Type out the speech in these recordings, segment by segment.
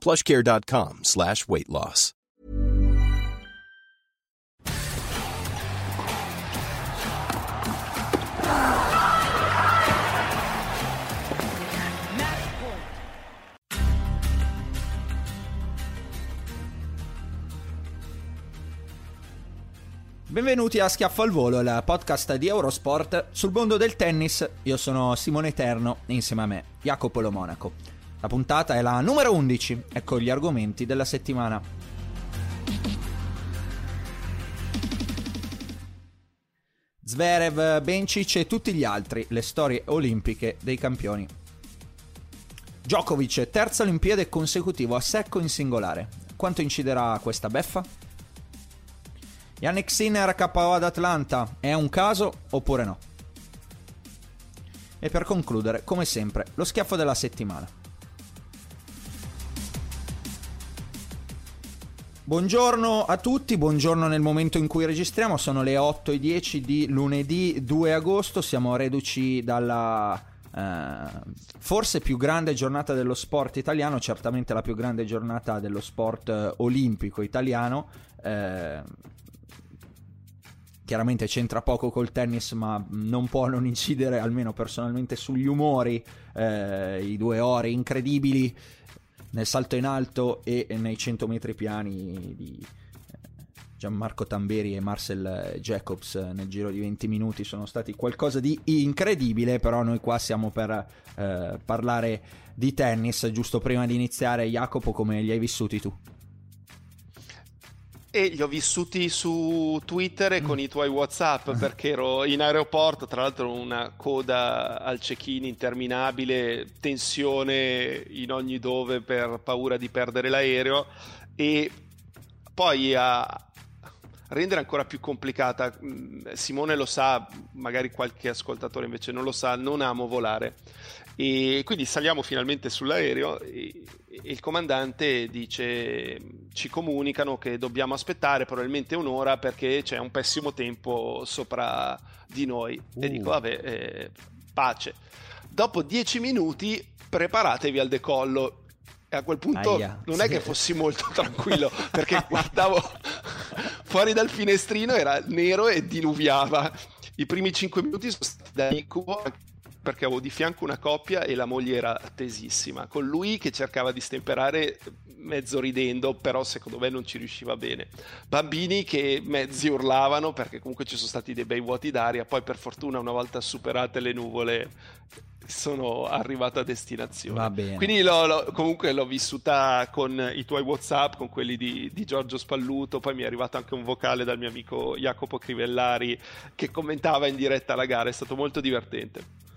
plushcare.com slash weight loss. Benvenuti a Schiaffo al Volo, il podcast di Eurosport sul mondo del tennis. Io sono Simone Eterno e insieme a me Jacopo Lo Monaco. La puntata è la numero 11, ecco gli argomenti della settimana. Zverev, Bencic e tutti gli altri, le storie olimpiche dei campioni. Djokovic, terza Olimpiade consecutivo a secco in singolare. Quanto inciderà questa beffa? Yannick Sinner KO ad Atlanta, è un caso oppure no? E per concludere, come sempre, lo schiaffo della settimana. Buongiorno a tutti, buongiorno nel momento in cui registriamo, sono le 8.10 di lunedì 2 agosto, siamo reduci dalla eh, forse più grande giornata dello sport italiano, certamente la più grande giornata dello sport eh, olimpico italiano. Eh, chiaramente c'entra poco col tennis, ma non può non incidere, almeno personalmente, sugli umori, eh, i due ore incredibili nel salto in alto e nei 100 metri piani di eh, Gianmarco Tamberi e Marcel Jacobs nel giro di 20 minuti sono stati qualcosa di incredibile, però noi qua siamo per eh, parlare di tennis, giusto prima di iniziare Jacopo come li hai vissuti tu? E li ho vissuti su Twitter e con i tuoi WhatsApp perché ero in aeroporto, tra l'altro una coda al check-in interminabile, tensione in ogni dove per paura di perdere l'aereo e poi a rendere ancora più complicata, Simone lo sa, magari qualche ascoltatore invece non lo sa, non amo volare. E quindi saliamo finalmente sull'aereo e, e il comandante dice ci comunicano che dobbiamo aspettare probabilmente un'ora perché c'è un pessimo tempo sopra di noi. Uh. E dico, vabbè, eh, pace. Dopo dieci minuti preparatevi al decollo. E a quel punto Aia, non sì. è che fossi molto tranquillo perché guardavo fuori dal finestrino, era nero e diluviava. I primi cinque minuti sono stati da incubo perché avevo di fianco una coppia e la moglie era tesissima, con lui che cercava di stemperare mezzo ridendo, però secondo me non ci riusciva bene. Bambini che mezzi urlavano perché comunque ci sono stati dei bei vuoti d'aria, poi per fortuna una volta superate le nuvole sono arrivato a destinazione. Va bene. Quindi l'ho, l'ho, comunque l'ho vissuta con i tuoi WhatsApp, con quelli di, di, Giorgio Spalluto. Poi mi è arrivato anche un vocale dal mio amico Jacopo Crivellari che commentava in diretta la gara. È stato molto divertente.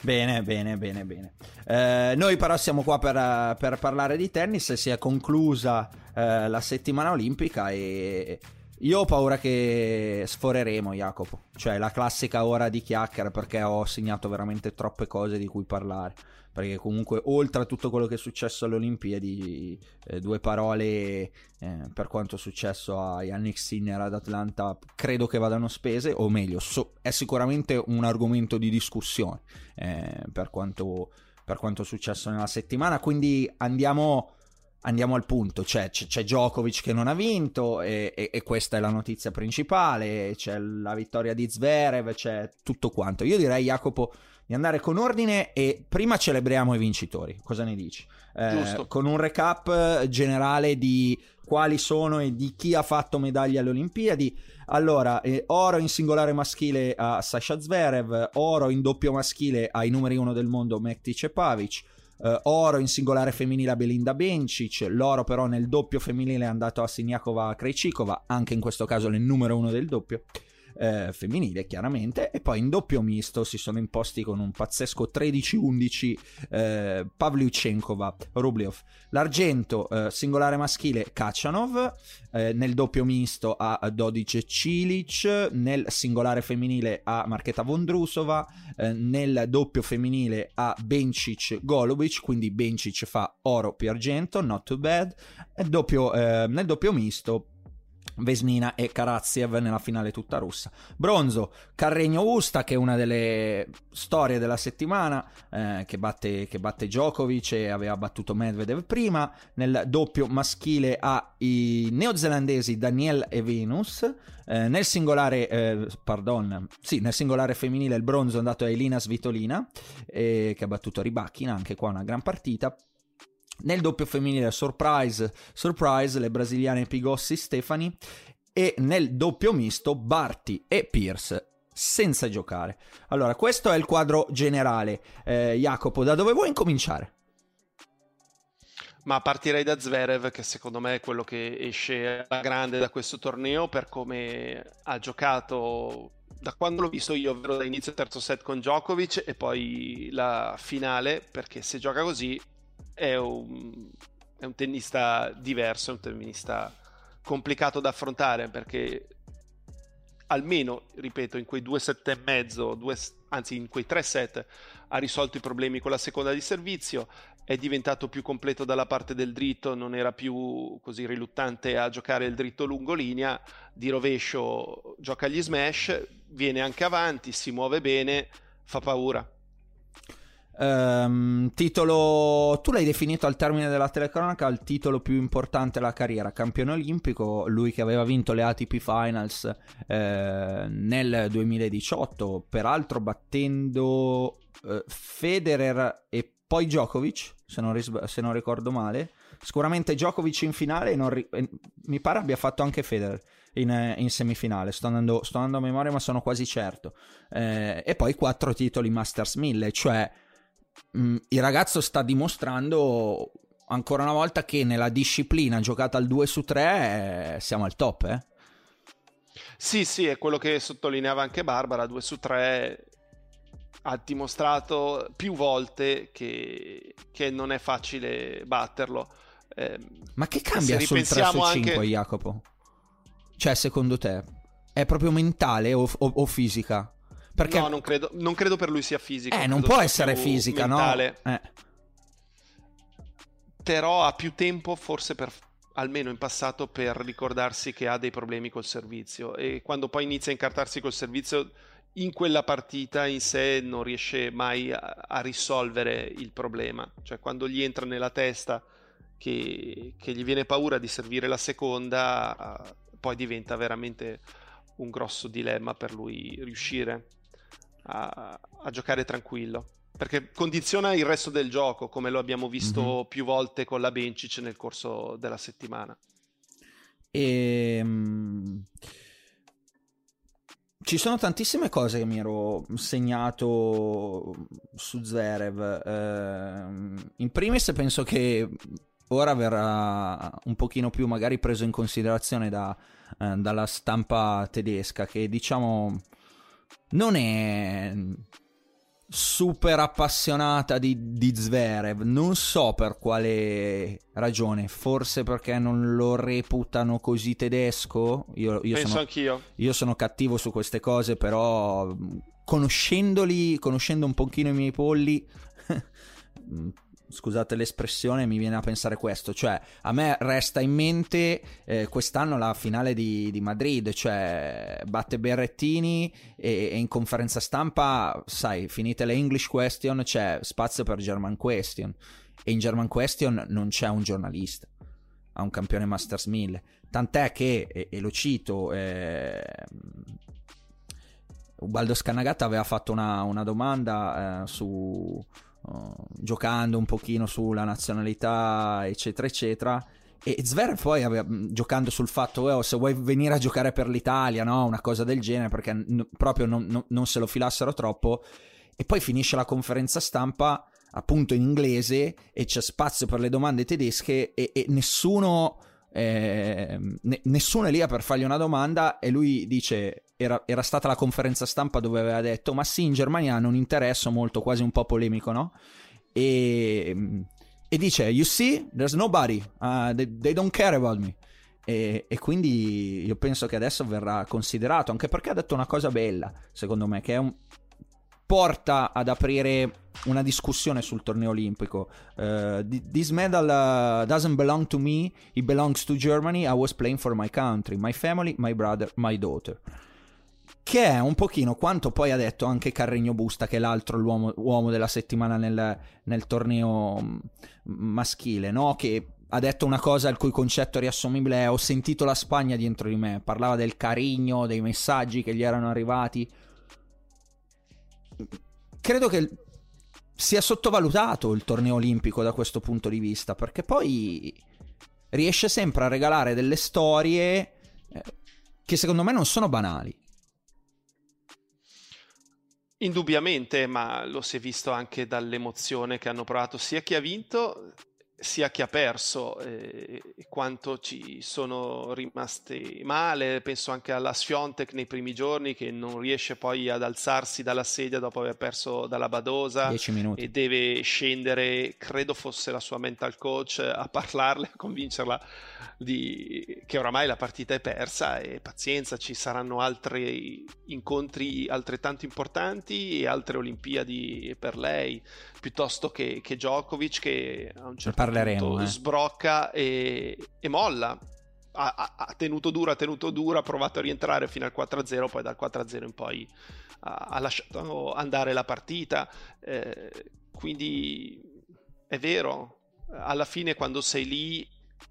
Bene, bene, bene, bene. Eh, noi però siamo qua per, per, parlare di tennis, si è conclusa eh, la settimana olimpica e io ho paura che sforeremo Jacopo, cioè la classica ora di chiacchiera perché ho segnato veramente troppe cose di cui parlare. Perché comunque oltre a tutto quello che è successo alle Olimpiadi, eh, due parole eh, per quanto è successo a Yannick Sinner ad Atlanta credo che vadano spese, o meglio, so, è sicuramente un argomento di discussione eh, per, quanto, per quanto è successo nella settimana, quindi andiamo andiamo al punto, c'è, c'è Djokovic che non ha vinto e, e, e, questa è la notizia principale, c'è la vittoria di Zverev, c'è tutto quanto. Io direi Jacopo di andare con ordine e prima celebriamo i vincitori. Cosa ne dici? Eh, con un recap generale di quali sono e di chi ha fatto medaglie alle Olimpiadi. Allora, eh, oro in singolare maschile a Sasha Zverev, oro in doppio maschile ai numeri uno del mondo Mektic e Pavic, eh, oro in singolare femminile a Belinda Bencic, l'oro però nel doppio femminile è andato a Siniakova Krejcikova, anche in questo caso nel numero uno del doppio eh, femminile chiaramente e poi in doppio misto si sono imposti con un pazzesco 13-11 eh, Pavlyuchenkova Rublev. L'argento eh, singolare maschile Kachanov eh, nel doppio misto a Dodic Cilic nel singolare femminile a Marchetta Vondrusova eh, nel doppio femminile a Bencic Golovic quindi Bencic fa oro più argento not too bad doppio, eh, nel doppio misto Vesnina e Karaziev nella finale tutta russa. Bronzo, Carregno Usta, che è una delle storie della settimana, eh, che, batte, che, batte, Djokovic e aveva battuto Medvedev prima. Nel doppio maschile ha i neozelandesi Daniel e Venus. Eh, nel singolare, eh, pardon, sì, nel singolare femminile il bronzo è andato a Elina Svitolina, eh, che ha battuto Ribachina, anche qua una gran partita. Nel doppio femminile surprise, surprise le brasiliane Pigossi Stefani e nel doppio misto Barti e Pierce senza giocare. Allora, questo è il quadro generale. Eh, Jacopo, da dove vuoi incominciare? Ma partirei da Zverev, che secondo me è quello che esce alla grande da questo torneo per come ha giocato da quando l'ho visto io, ovvero da inizio terzo set con Djokovic e poi la finale, perché se gioca così è un, è un tennista diverso, è un tennista complicato da affrontare perché almeno, ripeto, in quei due set e mezzo, due, anzi in quei tre set, ha risolto i problemi con la seconda di servizio, è diventato più completo dalla parte del dritto, non era più così riluttante a giocare il dritto lungo linea, di rovescio gioca gli smash, viene anche avanti, si muove bene, fa paura. Um, titolo, tu l'hai definito al termine della telecronaca il titolo più importante della carriera, campione olimpico, lui che aveva vinto le ATP Finals eh, nel 2018, peraltro battendo eh, Federer e poi Djokovic, se non, ris- se non, ricordo male. Sicuramente Djokovic in finale, ri- mi pare abbia fatto anche Federer. In, in semifinale, sto andando, sto andando, a memoria, ma sono quasi certo. Eh, e poi quattro titoli Masters 1000, cioè mh, mm, il ragazzo sta dimostrando ancora una volta che nella disciplina giocata al 2 su 3 eh, siamo al top, eh? Sì, sì, è quello che sottolineava anche Barbara, 2 su 3 ha dimostrato più volte che, che non è facile batterlo. Eh, Ma che cambia sul 3 su 5, anche... Jacopo? Cioè, secondo te, è proprio mentale o, o, o fisica? Perché... No, non credo, non credo per lui sia fisica. Eh, non può essere fisica, mentale. no? Eh. Però ha più tempo, forse per, almeno in passato, per ricordarsi che ha dei problemi col servizio. E quando poi inizia a incartarsi col servizio, in quella partita in sé non riesce mai a, a risolvere il problema. Cioè, quando gli entra nella testa che, che gli viene paura di servire la seconda, poi diventa veramente un grosso dilemma per lui riuscire a, a giocare tranquillo perché condiziona il resto del gioco, come lo abbiamo visto mm-hmm. più volte con la Bencic nel corso della settimana. E, um, ci sono tantissime cose che mi ero segnato su Zerev. Uh, in primis penso che ora verrà un pochino più magari preso in considerazione da, uh, dalla stampa tedesca, che diciamo non è super appassionata di, di Zverev. Non so per quale ragione. Forse perché non lo reputano così tedesco. Io, io Penso sono, anch'io. Io sono cattivo su queste cose, però conoscendoli, conoscendo un pochino i miei polli. scusate l'espressione, mi viene a pensare questo, cioè a me resta in mente eh, quest'anno la finale di, di, Madrid, cioè batte Berrettini e, e, in conferenza stampa, sai, finite le English question, c'è spazio per German question. E in German question non c'è un giornalista, ha un campione Masters 1000, tant'è che, e, e lo cito, eh, Ubaldo Scannagata aveva fatto una, una domanda eh, su uh, giocando un pochino sulla nazionalità, eccetera, eccetera. E Zverev poi aveva, giocando sul fatto, oh, se vuoi venire a giocare per l'Italia, no? Una cosa del genere, perché n- proprio non, non, non se lo filassero troppo. E poi finisce la conferenza stampa appunto in inglese e c'è spazio per le domande tedesche e, e nessuno, eh, ne, nessuno è lì per fargli una domanda e lui dice era, era, stata la conferenza stampa dove aveva detto ma sì in Germania hanno un interesse molto quasi un po' polemico no? e, e dice you see there's nobody uh, they, they, don't care about me e, e, quindi io penso che adesso verrà considerato anche perché ha detto una cosa bella secondo me che un, porta ad aprire una discussione sul torneo olimpico. Uh, this medal uh, doesn't belong to me, it belongs to Germany. I was playing for my country, my family, my brother, my daughter. Che è un pochino quanto poi ha detto anche Carregno Busta, che è l'altro uomo della settimana nel, nel torneo mm, maschile, no? Che ha detto una cosa il cui concetto riassumibile è ho sentito la Spagna dietro di me, parlava del carigno, dei messaggi che gli erano arrivati credo che sia sottovalutato il torneo olimpico da questo punto di vista, perché poi riesce sempre a regalare delle storie eh, che secondo me non sono banali. Indubbiamente, ma lo si è visto anche dall'emozione che hanno provato sia chi ha vinto sia chi ha perso eh, quanto ci sono rimasti male, penso anche alla Sfiontek nei primi giorni che non riesce poi ad alzarsi dalla sedia dopo aver perso dalla Badosa e deve scendere, credo fosse la sua mental coach, a parlarle, a convincerla di... che oramai la partita è persa e pazienza, ci saranno altri incontri altrettanto importanti e altre Olimpiadi per lei piuttosto che, che Djokovic che a un certo punto eh. sbrocca e, e molla. Ha, ha, tenuto duro, ha tenuto duro, ha provato a rientrare fino al 4-0, poi dal 4-0 in poi ha, ha lasciato andare la partita. Eh, quindi è vero, alla fine quando sei lì,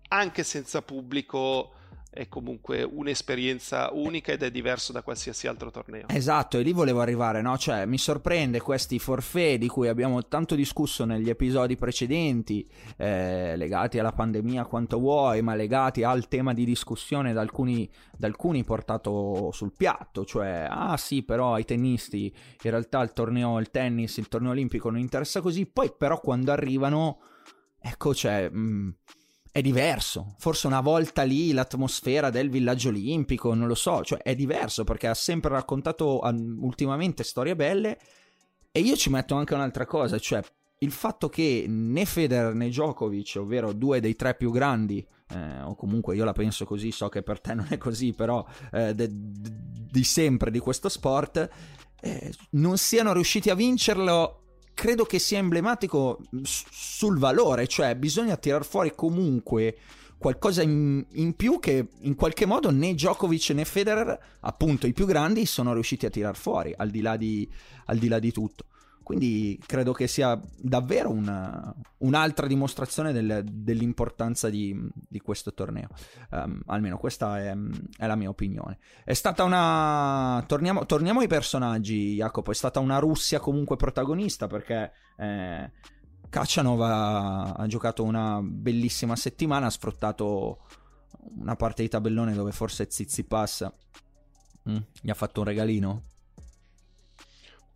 anche senza pubblico, è comunque un'esperienza unica ed è diverso da qualsiasi altro torneo. Esatto, e lì volevo arrivare, no? Cioè, mi sorprende questi forfè di cui abbiamo tanto discusso negli episodi precedenti, eh, legati alla pandemia quanto vuoi, ma legati al tema di discussione da alcuni, da alcuni portato sul piatto, cioè, ah sì, però ai tennisti in realtà il torneo, il tennis, il torneo olimpico non interessa così, poi però quando arrivano, ecco, cioè... Mh, mm, è diverso. Forse una volta lì l'atmosfera del villaggio olimpico, non lo so, cioè è diverso perché ha sempre raccontato ultimamente storie belle e io ci metto anche un'altra cosa, cioè il fatto che né Federer né Djokovic, ovvero due dei tre più grandi, eh, o comunque io la penso così, so che per te non è così, però eh, de- de- di sempre di questo sport, eh, non siano riusciti a vincerlo credo che sia emblematico sul valore, cioè bisogna tirar fuori comunque qualcosa in, in, più che in qualche modo né Djokovic né Federer, appunto i più grandi, sono riusciti a tirar fuori, al di là di, al di, là di tutto. Quindi credo che sia davvero una, un'altra dimostrazione del, dell'importanza di, di, questo torneo. Um, almeno questa è, è, la mia opinione. È stata una. Torniamo, torniamo ai personaggi, Jacopo. È stata una Russia comunque protagonista perché. Eh, Kachanov ha, ha giocato una bellissima settimana, ha sfruttato una parte di tabellone dove forse Zizipas mm, gli ha fatto un regalino.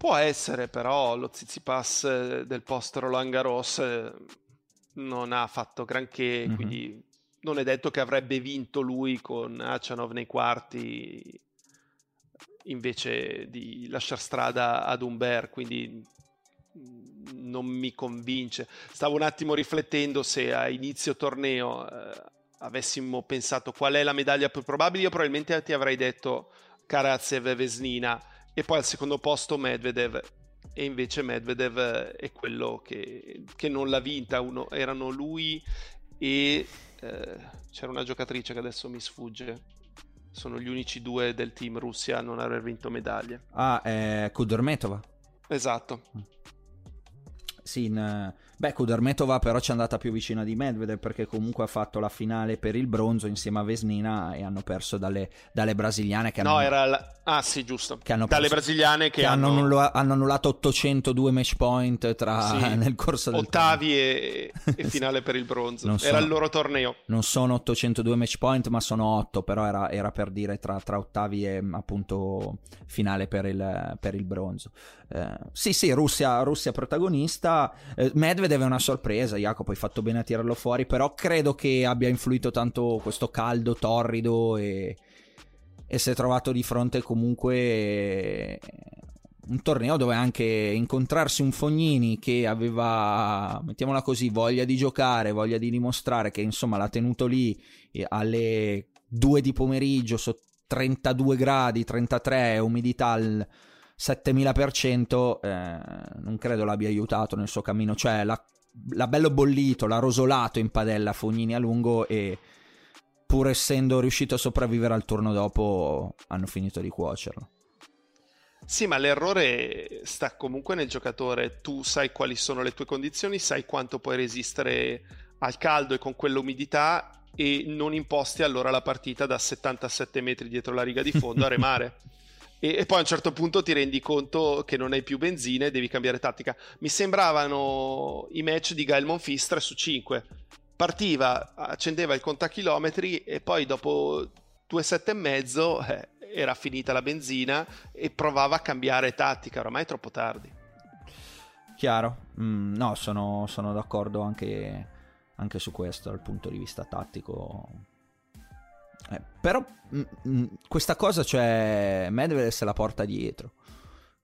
Può essere, però lo Zizipas eh, del post Roland Garros eh, non ha fatto granché, mm-hmm. quindi non è detto che avrebbe vinto lui con Achanov nei quarti invece di lasciare strada ad Umber, quindi non mi convince. Stavo un attimo riflettendo se a inizio torneo eh, avessimo pensato qual è la medaglia più probabile, io probabilmente ti avrei detto Karatsev e Vesnina e poi al secondo posto Medvedev. E invece Medvedev è quello che, che non l'ha vinta. Uno, erano lui e eh, c'era una giocatrice che adesso mi sfugge. Sono gli unici due del team Russia a non aver vinto medaglie. Ah è Kudormetova? Esatto. Sì, in, beh, Kudermetova però ci è andata più vicina di Medvedev perché comunque ha fatto la finale per il bronzo insieme a Vesnina e hanno perso dalle, dalle brasiliane che no, hanno... era la... Ah sì, giusto. Hanno dalle perso, brasiliane che, che hanno... hanno... Hanno, annullato 802 match point tra... sì, nel corso del Ottavi e, e, finale per il bronzo. Non era sono... il loro torneo. Non sono 802 match point ma sono 8, però era, era per dire tra, tra, ottavi e appunto finale per il, per il bronzo. Eh, sì, sì, Russia, Russia protagonista. Eh, Medvedev è una sorpresa, Jacopo, hai fatto bene a tirarlo fuori, però credo che abbia influito tanto questo caldo torrido e, e si è trovato di fronte comunque eh, un torneo dove anche incontrarsi un Fognini che aveva, mettiamola così, voglia di giocare, voglia di dimostrare che insomma l'ha tenuto lì eh, alle 2 di pomeriggio sotto 32 gradi, 33, umidità al 7000%, eh, non credo l'abbia aiutato nel suo cammino. Cioè, l'ha, l'ha bello bollito, l'ha rosolato in padella Fognini a lungo e pur essendo riuscito a sopravvivere al turno dopo, hanno finito di cuocerlo. Sì, ma l'errore sta comunque nel giocatore. Tu sai quali sono le tue condizioni, sai quanto puoi resistere al caldo e con quell'umidità e non imposti allora la partita da 77 metri dietro la riga di fondo a remare. e, e, poi a un certo punto ti rendi conto che non hai più benzina e devi cambiare tattica. Mi sembravano i match di Gael Monfils 3 su 5. Partiva, accendeva il contachilometri e poi dopo due sette e mezzo eh, era finita la benzina e provava a cambiare tattica, ormai è troppo tardi. Chiaro, mm, no, sono, sono d'accordo anche, anche, su questo dal punto di vista tattico. Eh, però mh, mh, questa cosa, cioè, Medvedev se la porta dietro.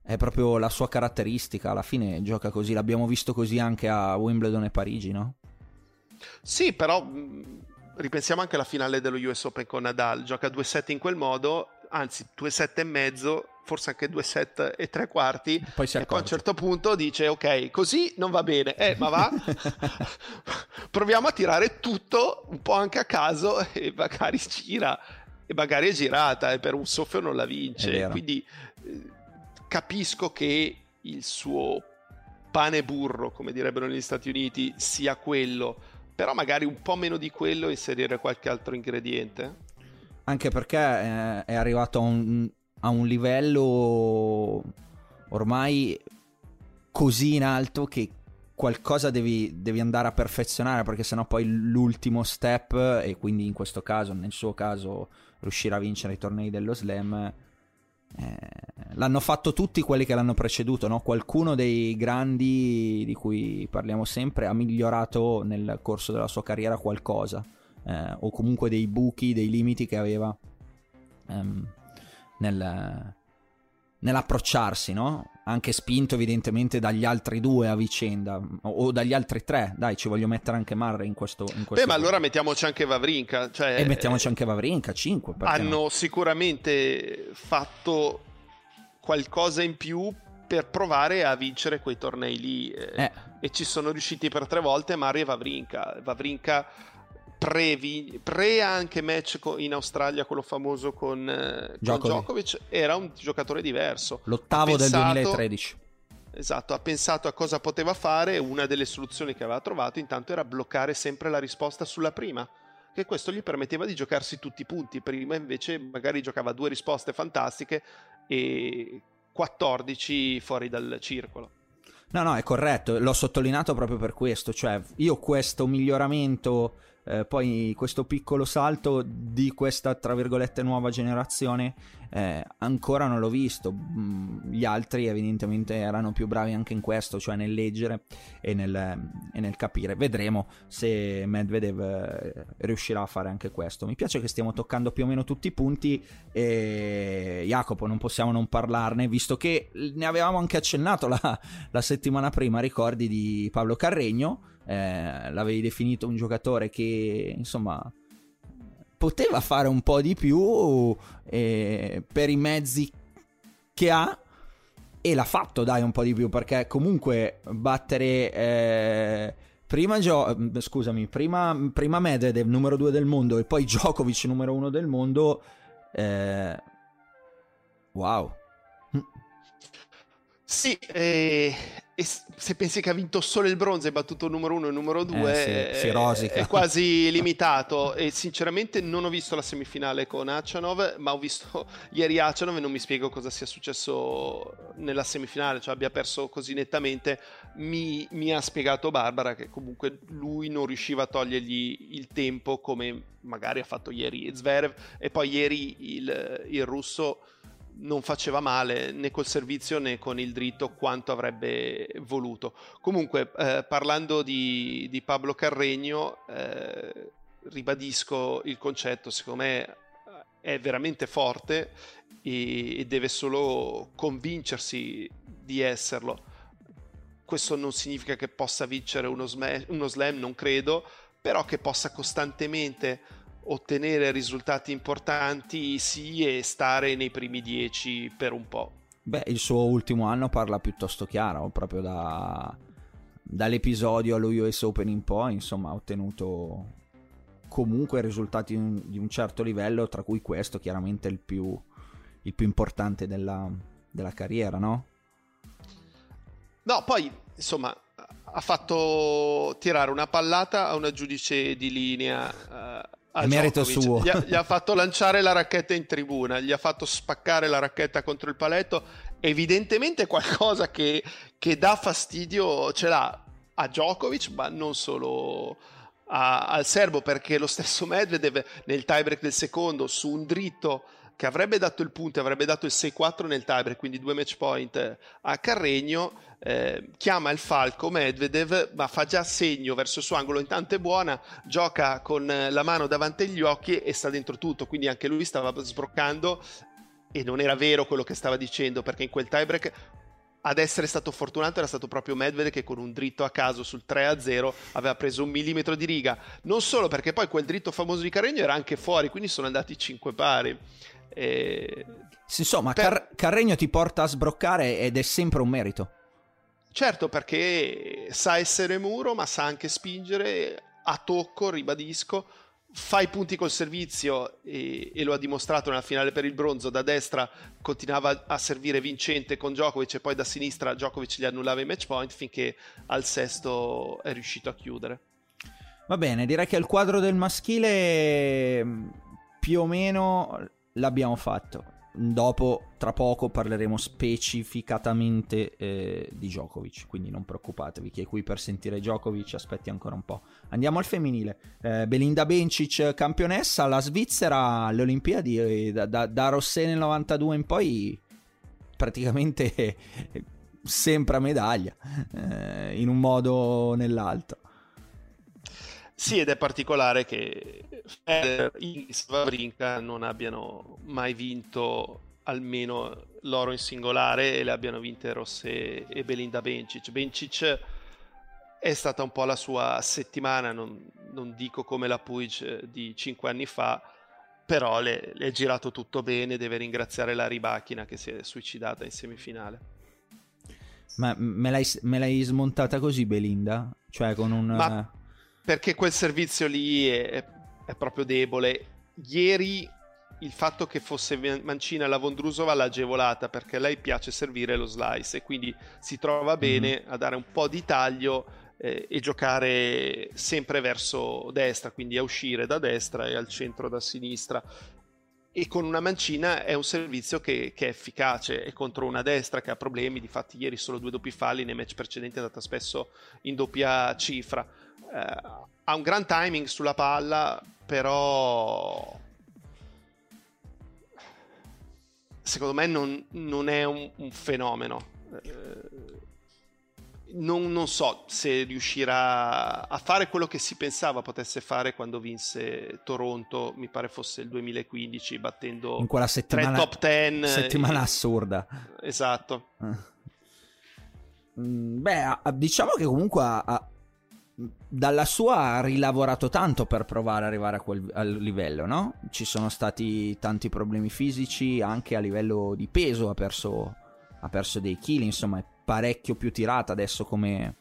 È proprio la sua caratteristica, alla fine gioca così, l'abbiamo visto così anche a Wimbledon e Parigi, no? Sì, però mh, ripensiamo anche alla finale dello US Open con Nadal, gioca due set in quel modo, anzi due set e mezzo, forse anche due set e tre quarti, poi e poi a un certo punto dice ok, così non va bene, eh, ma va, proviamo a tirare tutto un po' anche a caso e magari gira, e magari è girata e per un soffio non la vince, quindi eh, capisco che il suo pane burro, come direbbero negli Stati Uniti, sia quello però magari un po' meno di quello inserire qualche altro ingrediente. Anche perché eh, è arrivato a un, a un livello ormai così in alto che qualcosa devi, devi, andare a perfezionare perché sennò poi l'ultimo step e quindi in questo caso, nel suo caso, riuscire a vincere i tornei dello slam eh, l'hanno fatto tutti quelli che l'hanno preceduto, no? Qualcuno dei grandi di cui parliamo sempre ha migliorato nel corso della sua carriera qualcosa, eh, o comunque dei buchi, dei limiti che aveva ehm, nel, nell'approcciarsi, no? Anche spinto evidentemente dagli altri due a vicenda, o dagli altri tre. Dai, ci voglio mettere anche Murray in questo. In questo Beh, ma allora mettiamoci anche Vavrinka. Cioè, e mettiamoci anche Vavrinka, 5. Hanno no? sicuramente fatto qualcosa in più per provare a vincere quei tornei lì. Eh. E ci sono riusciti per tre volte Murray e Vavrinka. Vavrinka pre, pre anche match in Australia, quello famoso con, eh, Djokovic. con Djokovic, era un giocatore diverso. L'ottavo pensato, del 2013. Esatto, ha pensato a cosa poteva fare. Una delle soluzioni che aveva trovato intanto era bloccare sempre la risposta sulla prima. Che questo gli permetteva di giocarsi tutti i punti. Prima invece magari giocava due risposte fantastiche e 14 fuori dal circolo. No, no, è corretto, l'ho sottolineato proprio per questo, cioè io questo miglioramento eh, poi questo piccolo salto di questa, tra virgolette, nuova generazione eh, ancora non l'ho visto. Mm, gli altri evidentemente erano più bravi anche in questo, cioè nel leggere e nel, e nel capire. Vedremo se Medvedev eh, riuscirà a fare anche questo. Mi piace che stiamo toccando più o meno tutti i punti e Jacopo non possiamo non parlarne, visto che ne avevamo anche accennato la, la settimana prima, ricordi di Paolo Carregno eh, l'avevi definito un giocatore che insomma poteva fare un po' di più eh, per i mezzi che ha e l'ha fatto dai un po' di più perché comunque battere eh, prima Gio- scusami prima, prima Medvedev numero 2 del mondo e poi Djokovic numero 1 del mondo eh, wow. Sì, eh, e se pensi che ha vinto solo il bronzo e battuto il numero uno e il numero due, eh sì, è, è, quasi limitato. E sinceramente non ho visto la semifinale con Achanov, ma ho visto ieri Achanov e non mi spiego cosa sia successo nella semifinale, cioè abbia perso così nettamente. Mi, mi ha spiegato Barbara che comunque lui non riusciva a togliergli il tempo come magari ha fatto ieri Zverev e poi ieri il, il russo non faceva male né col servizio né con il dritto quanto avrebbe voluto. Comunque, eh, parlando di, di, Pablo Carregno, eh, ribadisco il concetto, secondo me è veramente forte e, e deve solo convincersi di esserlo. Questo non significa che possa vincere uno, sm- uno slam, non credo, però che possa costantemente ottenere risultati importanti sì e stare nei primi dieci per un po'. Beh, il suo ultimo anno parla piuttosto chiaro, proprio da, dall'episodio allo US Open in poi, insomma, ha ottenuto comunque risultati di un, di un, certo livello, tra cui questo chiaramente il più, il più importante della, della carriera, no? No, poi, insomma, ha fatto tirare una pallata a una giudice di linea uh, a merito suo. Gli ha, gli ha, fatto lanciare la racchetta in tribuna, gli ha fatto spaccare la racchetta contro il paletto. Evidentemente qualcosa che, che dà fastidio ce l'ha a Djokovic, ma non solo a, al serbo, perché lo stesso Medvedev nel tiebreak del secondo su un dritto che avrebbe dato il punto e avrebbe dato il 6-4 nel tiebreak, quindi due match point a Carregno, eh, chiama il falco Medvedev, ma fa già segno verso il suo angolo, intanto è buona, gioca con la mano davanti agli occhi e sta dentro tutto, quindi anche lui stava sbroccando e non era vero quello che stava dicendo, perché in quel tiebreak ad essere stato fortunato era stato proprio Medvedev che con un dritto a caso sul 3-0 aveva preso un millimetro di riga. Non solo perché poi quel dritto famoso di Carregno era anche fuori, quindi sono andati 5 pari. E... Insomma, per... Car- Carregno ti porta a sbroccare ed è sempre un merito. Certo, perché sa essere muro, ma sa anche spingere a tocco, ribadisco. Fa i punti col servizio e, e, lo ha dimostrato nella finale per il bronzo. Da destra continuava a servire vincente con Djokovic e poi da sinistra Djokovic gli annullava i match point finché al sesto è riuscito a chiudere. Va bene, direi che il quadro del maschile più o meno l'abbiamo fatto. Dopo, tra poco, parleremo specificatamente eh, di Djokovic, quindi non preoccupatevi che qui per sentire Djokovic aspetti ancora un po'. Andiamo al femminile. Eh, Belinda Bencic, campionessa, la Svizzera alle Olimpiadi, eh, da, da, da Rossè nel 92 in poi praticamente sempre a medaglia, eh, in un modo o nell'altro. Sì, ed è particolare che Federer e Svavrinka non abbiano mai vinto almeno l'oro in singolare e le abbiano vinte Rosse e Belinda Bencic. Bencic è stata un po' la sua settimana, non, non dico come la Puig di cinque anni fa, però le, le, è girato tutto bene, deve ringraziare la Ribachina che si è suicidata in semifinale. Ma me l'hai, me l'hai smontata così Belinda? Cioè con un... Ma perché quel servizio lì è, è proprio debole. Ieri il fatto che fosse mancina la Vondrusova l'ha agevolata perché a lei piace servire lo slice e quindi si trova mhm. bene a dare un po' di taglio eh, e giocare sempre verso destra, quindi a uscire da destra e al centro da sinistra. E con una mancina è un servizio che, che è efficace e contro una destra che ha problemi. Difatti, ieri solo due doppi falli, nei match precedenti è andata spesso in doppia cifra eh, ha un gran timing sulla palla, però secondo me non, non è un, un fenomeno. Eh, non, non, so se riuscirà a fare quello che si pensava potesse fare quando vinse Toronto, mi pare fosse il 2015, battendo in quella settimana, tre top 10. Settimana e... assurda. Esatto. Mm, beh, diciamo che comunque ha, dalla sua ha rilavorato tanto per provare ad arrivare a quel al livello, no? Ci sono stati tanti problemi fisici, anche a livello di peso ha perso, ha perso dei chili, insomma è parecchio più tirata adesso come,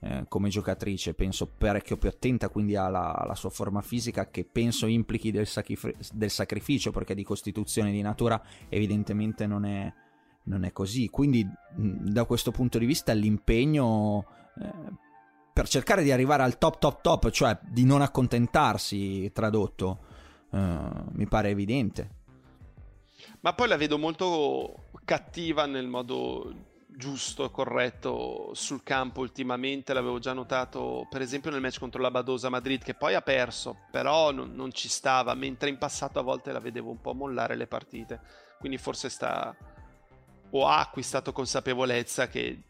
eh, come giocatrice, penso parecchio più attenta quindi alla, alla sua forma fisica che penso implichi del, sacrif- del, sacrificio perché di costituzione di natura evidentemente non è, non è così. Quindi da questo punto di vista l'impegno eh, per cercare di arrivare al top top top, cioè di non accontentarsi, tradotto, eh, mi pare evidente. Ma poi la vedo molto cattiva nel modo giusto e corretto sul campo ultimamente, l'avevo già notato per esempio nel match contro la Badosa Madrid che poi ha perso, però non, non, ci stava, mentre in passato a volte la vedevo un po' mollare le partite, quindi forse sta o ha acquistato consapevolezza che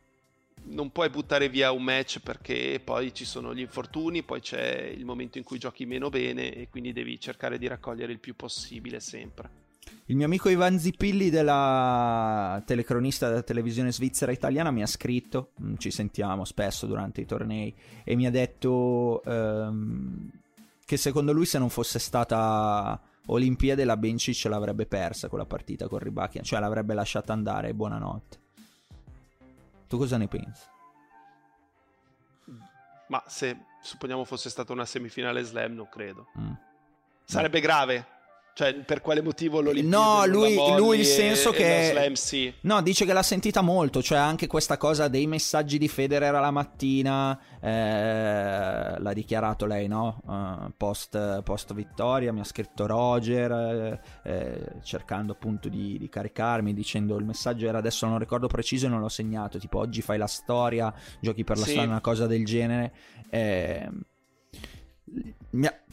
non puoi buttare via un match perché poi ci sono gli infortuni, poi c'è il momento in cui giochi meno bene e quindi devi cercare di raccogliere il più possibile sempre. Il mio amico Ivan Zippilli della telecronista della televisione svizzera italiana mi ha scritto, mm, ci sentiamo spesso durante i tornei, e mi ha detto um, che secondo lui se non fosse stata Olimpiade la Bencic l'avrebbe persa quella partita con Ribachia, cioè l'avrebbe lasciata andare, buonanotte. Tu cosa ne pensi? Ma se supponiamo fosse stata una semifinale slam, non credo. Mm. Sarebbe grave cioè, per quale motivo l'Olimpiade No, lui, lui il senso e, che... E slam, sì. No, dice che l'ha sentita molto, cioè anche questa cosa dei messaggi di Federer alla mattina, eh, l'ha dichiarato lei, no? Uh, post, post, vittoria, mi ha scritto Roger, eh, eh, cercando appunto di, di, caricarmi, dicendo il messaggio era adesso non ricordo preciso e non l'ho segnato, tipo oggi fai la storia, giochi per la sì. storia, una cosa del genere. Eh,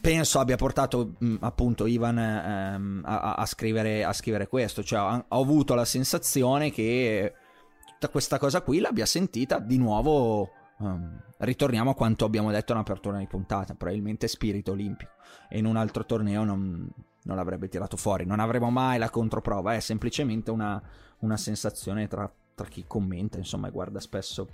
penso abbia portato mh, appunto Ivan ehm, a, a, scrivere, a, scrivere, questo, cioè ho, avuto la sensazione che tutta questa cosa qui l'abbia sentita di nuovo. Um, ritorniamo a quanto abbiamo detto in apertura di puntata, probabilmente spirito olimpico e in un altro torneo non, non l'avrebbe tirato fuori, non avremo mai la controprova, è semplicemente una, una sensazione tra, tra chi commenta, insomma, e guarda spesso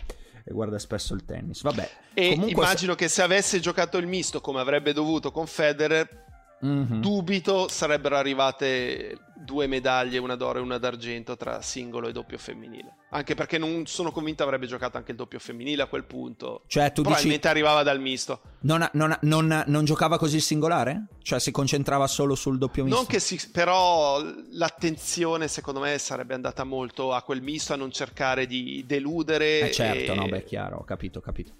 e guarda spesso il tennis. Vabbè. E immagino se... che se avesse giocato il misto come avrebbe dovuto con Federer, Mm-hmm. Dubito sarebbero arrivate due medaglie, una d'oro e una d'argento tra singolo e doppio femminile. Anche perché non sono convinto avrebbe giocato anche il doppio femminile a quel punto. Cioè, tu Probabilmente dici... arrivava dal misto. Non, non, non, non, giocava così il singolare? Cioè si concentrava solo sul doppio misto? Non che si... però l'attenzione secondo me sarebbe andata molto a quel misto, a non cercare di deludere. Eh certo, e... no, beh, chiaro, ho capito, ho capito.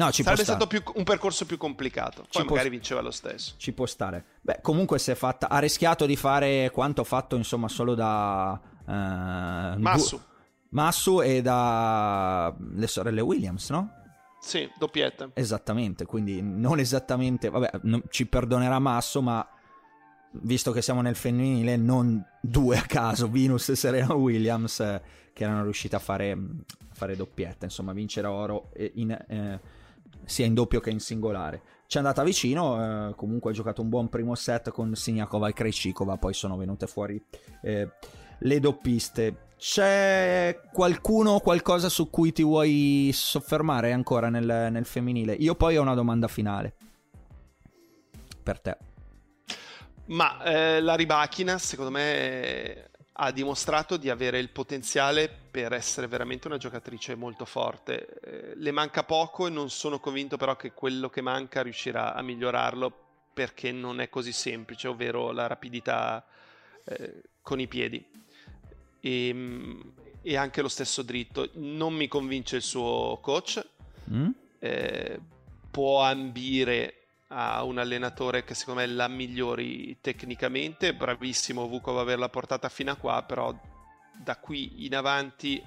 No, ci Sarebbe stato più, un percorso più complicato. Poi ci magari può, vinceva lo stesso. Ci può stare. Beh, comunque si è fatta. Ha rischiato di fare quanto fatto, insomma, solo da. Uh, Massu. Du- Massu e da. le sorelle Williams, no? Sì, doppietta. Esattamente, quindi non esattamente. Vabbè, non, ci perdonerà Masso, ma visto che siamo nel femminile, non due a caso, Venus e Serena Williams, eh, che erano riuscite a fare, a fare doppietta, insomma, vincere oro in. Eh, sia in doppio che in singolare. Ci è andata vicino, eh, comunque ha giocato un buon primo set con Siniakova e Krejcikova, poi sono venute fuori eh, le doppiste. C'è qualcuno o qualcosa su cui ti vuoi soffermare ancora nel, nel femminile? Io poi ho una domanda finale per te. Ma eh, la ribachina, secondo me, ha dimostrato di avere il potenziale per essere veramente una giocatrice molto forte. Eh, le manca poco e non sono convinto però che quello che manca riuscirà a migliorarlo perché non è così semplice, ovvero la rapidità eh, con i piedi. E, ehm, e, anche lo stesso dritto. Non mi convince il suo coach. Mm? Eh, può ambire ha un allenatore che secondo me la migliori tecnicamente, bravissimo Vukov averla portata fino a qua, però da qui in avanti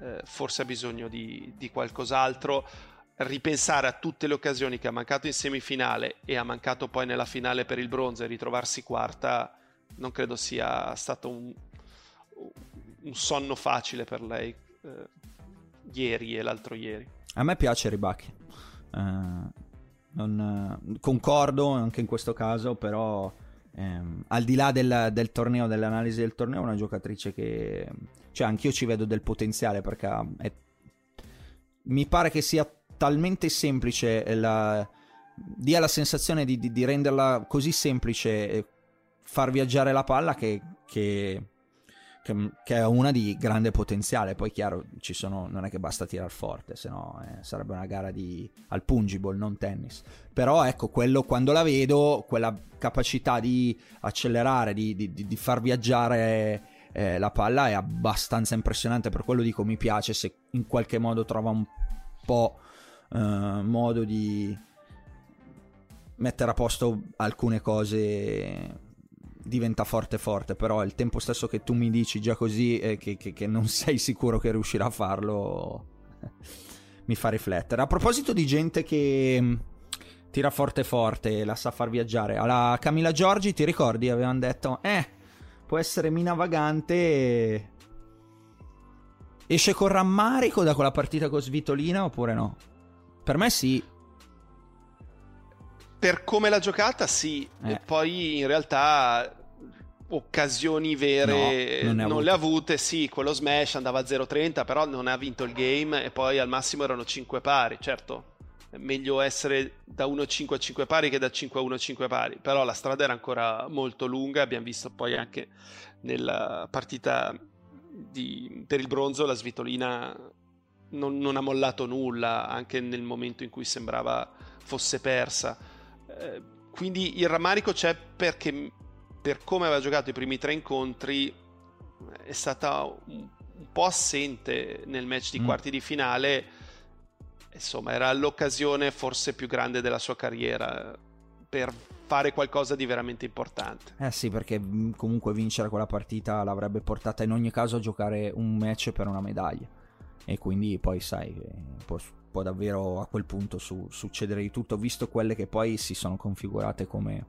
eh, forse ha bisogno di, di, qualcos'altro. Ripensare a tutte le occasioni che ha mancato in semifinale e ha mancato poi nella finale per il bronzo e ritrovarsi quarta, non credo sia stato un, un sonno facile per lei eh, ieri e l'altro ieri. A me piace Ribacchi. Uh non, eh, concordo anche in questo caso, però ehm, al di là del, del, torneo, dell'analisi del torneo, è una giocatrice che... Cioè, anch'io ci vedo del potenziale perché è, mi pare che sia talmente semplice, la, dia la sensazione di, di, di renderla così semplice far viaggiare la palla che, che che, che, è una di grande potenziale. Poi, chiaro, sono, non è che basta tirare forte, se no eh, sarebbe una gara di, al pungible, non tennis. Però, ecco, quello quando la vedo, quella capacità di accelerare, di, di, di far viaggiare eh, la palla è abbastanza impressionante, per quello dico mi piace se in qualche modo trova un po' eh, modo di mettere a posto alcune cose diventa forte forte, però il tempo stesso che tu mi dici già così e che, che, che non sei sicuro che riuscirà a farlo mi fa riflettere. A proposito di gente che mm, tira forte forte e la sa far viaggiare, alla Camilla Giorgi ti ricordi? Avevano detto, eh, può essere mina vagante esce con rammarico da quella partita con Svitolina oppure no? Per me sì. Per come l'ha giocata, sì. Eh. E poi in realtà occasioni vere no, non, non le ha avute. Sì, quello smash andava a 0-30, però non ha vinto il game e poi al massimo erano 5 pari. Certo, è meglio essere da 1-5 a 5 pari che da 5 a 1 a 5 pari, però la strada era ancora molto lunga. Abbiamo visto poi anche nella partita di, per il bronzo la Svitolina non, non, ha mollato nulla, anche nel momento in cui sembrava fosse persa. Eh, quindi il rammarico c'è perché per come aveva giocato i primi tre incontri è stata un, po' assente nel match di mm. quarti di finale. Insomma, era l'occasione forse più grande della sua carriera per fare qualcosa di veramente importante. Eh sì, perché mm, comunque vincere quella partita l'avrebbe portata in ogni caso a giocare un match per una medaglia. E quindi poi sai, può, davvero a quel punto su, succedere di tutto, visto quelle che poi si sono configurate come,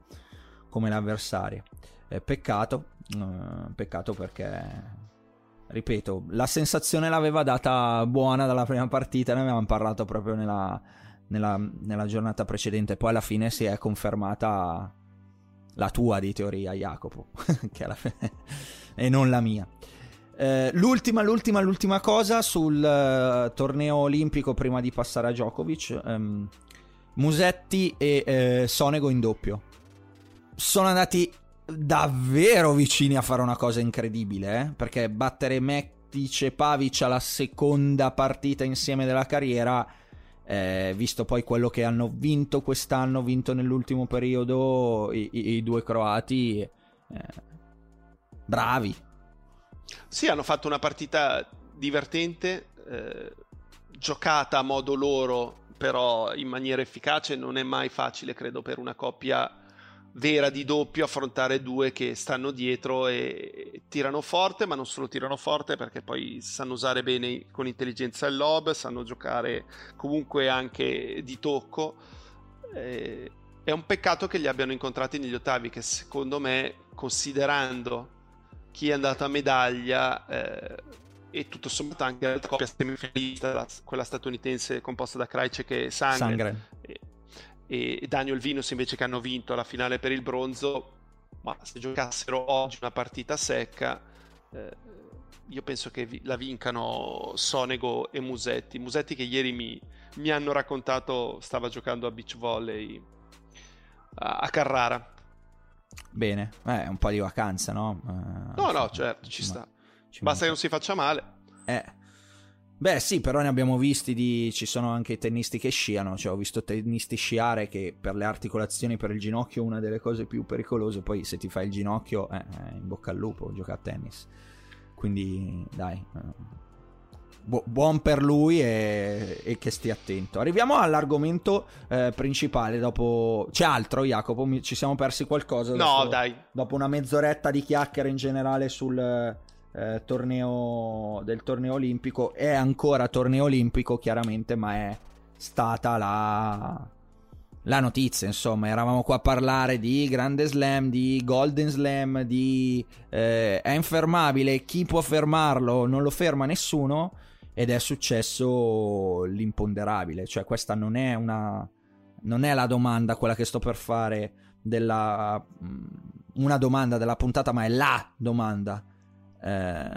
come l'avversaria. Eh, peccato, eh, peccato perché ripeto, la sensazione l'aveva data buona dalla prima partita, ne avevamo parlato proprio nella, nella, nella giornata precedente. Poi alla fine si è confermata la tua di teoria, Jacopo, alla e non la mia. Eh, l'ultima, l'ultima, l'ultima cosa sul uh, torneo olimpico prima di passare a Djokovic. Um, Musetti e eh, Sonego in doppio. Sono andati davvero vicini a fare una cosa incredibile, eh? perché battere Metic e Pavic alla seconda partita insieme della carriera eh, visto poi quello che hanno vinto quest'anno, vinto nell'ultimo periodo i, i, i due croati, eh, bravi. Sì, hanno fatto una partita divertente, eh, giocata a modo loro, però in maniera efficace, non è mai facile, credo, per una coppia vera di doppio affrontare due che stanno dietro e tirano forte, ma non solo tirano forte perché poi sanno usare bene con intelligenza il lob, sanno giocare comunque anche di tocco. Eh, è un peccato che li abbiano incontrati negli ottavi che secondo me, considerando chi è andato a medaglia eh, e tutto sommato anche la coppia semifinalista, quella statunitense composta da Krajcek e Sangren, Sangren. Eh, e Daniel Vinus invece che hanno vinto la finale per il bronzo, ma se giocassero oggi una partita secca, eh, io penso che la vincano Sonego e Musetti. Musetti che ieri mi, mi hanno raccontato stava giocando a beach volley a, a Carrara. Bene, eh, un po' di vacanza, no? Uh, no, no, certo, ci sta. Ci Basta che non si faccia male. Eh, Beh, sì, però ne abbiamo visti di. Ci sono anche tennisti che sciano. Cioè, ho visto tennisti sciare che per le articolazioni, per il ginocchio, una delle cose più pericolose. Poi, se ti fai il ginocchio, eh, eh in bocca al lupo, gioca a tennis. Quindi, dai. Eh, bu- buon per lui e, e, che stia attento. Arriviamo all'argomento eh, principale. Dopo. C'è altro, Jacopo? ci siamo persi qualcosa? No, dai. Dopo una mezz'oretta di chiacchiere in generale sul eh, torneo, del torneo olimpico. È ancora torneo olimpico, chiaramente, ma è stata la, la notizia. Insomma, eravamo qua a parlare di Grande Slam, di Golden Slam, di eh, è infermabile, chi può fermarlo? Non lo ferma nessuno. Ed è successo l'imponderabile, cioè questa non è una. Non è la domanda quella che sto per fare della. Mm, una domanda della puntata, ma è la domanda eh,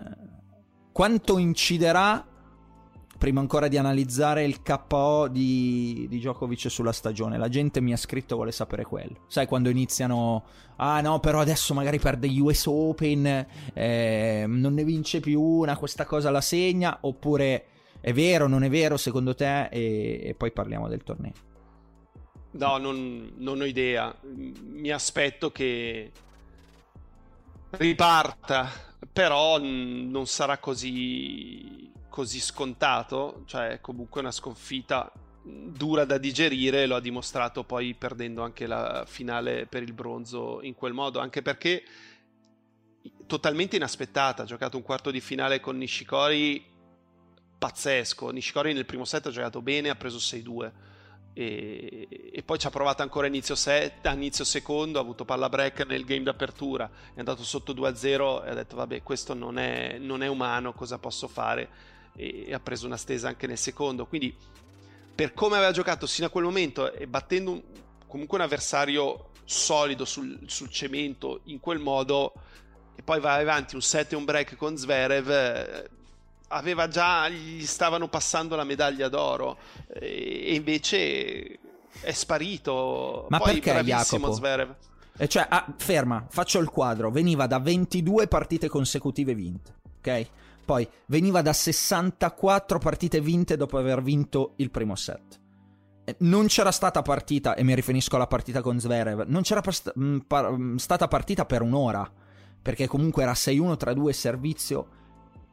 quanto inciderà prima ancora di analizzare il KO di, di Djokovic sulla stagione. La gente mi ha scritto vuole sapere quello. Sai quando iniziano, ah no, però adesso magari perde US Open, eh, non ne vince più una, questa cosa la segna, oppure è vero, non è vero secondo te? E, e poi parliamo del torneo. No, non, non ho idea. Mi aspetto che riparta però non sarà così, così scontato, cioè comunque una sconfitta dura da digerire, lo ha dimostrato poi perdendo anche la finale per il bronzo in quel modo, anche perché totalmente inaspettata, ha giocato un quarto di finale con Nishikori pazzesco, Nishikori nel primo set ha giocato bene, ha preso 6-2 e, e, poi ci ha provato ancora inizio, set, inizio secondo, ha avuto palla break nel game d'apertura, è andato sotto 2-0 e ha detto vabbè questo non è, non è umano, cosa posso fare? E, ha preso una stesa anche nel secondo, quindi per come aveva giocato sino a quel momento e battendo un, comunque un avversario solido sul, sul, cemento in quel modo e poi vai avanti un set e un break con Zverev eh, aveva già gli stavano passando la medaglia d'oro e invece è sparito ma poi perché Jacopo? Zverev e cioè, ah, ferma, faccio il quadro. Veniva da 22 partite consecutive vinte, ok? Poi veniva da 64 partite vinte dopo aver vinto il primo set. Non c'era stata partita, e mi riferisco alla partita con Zverev, non c'era past- mh, par- stata partita per un'ora, perché comunque era 6-1 tra due servizio,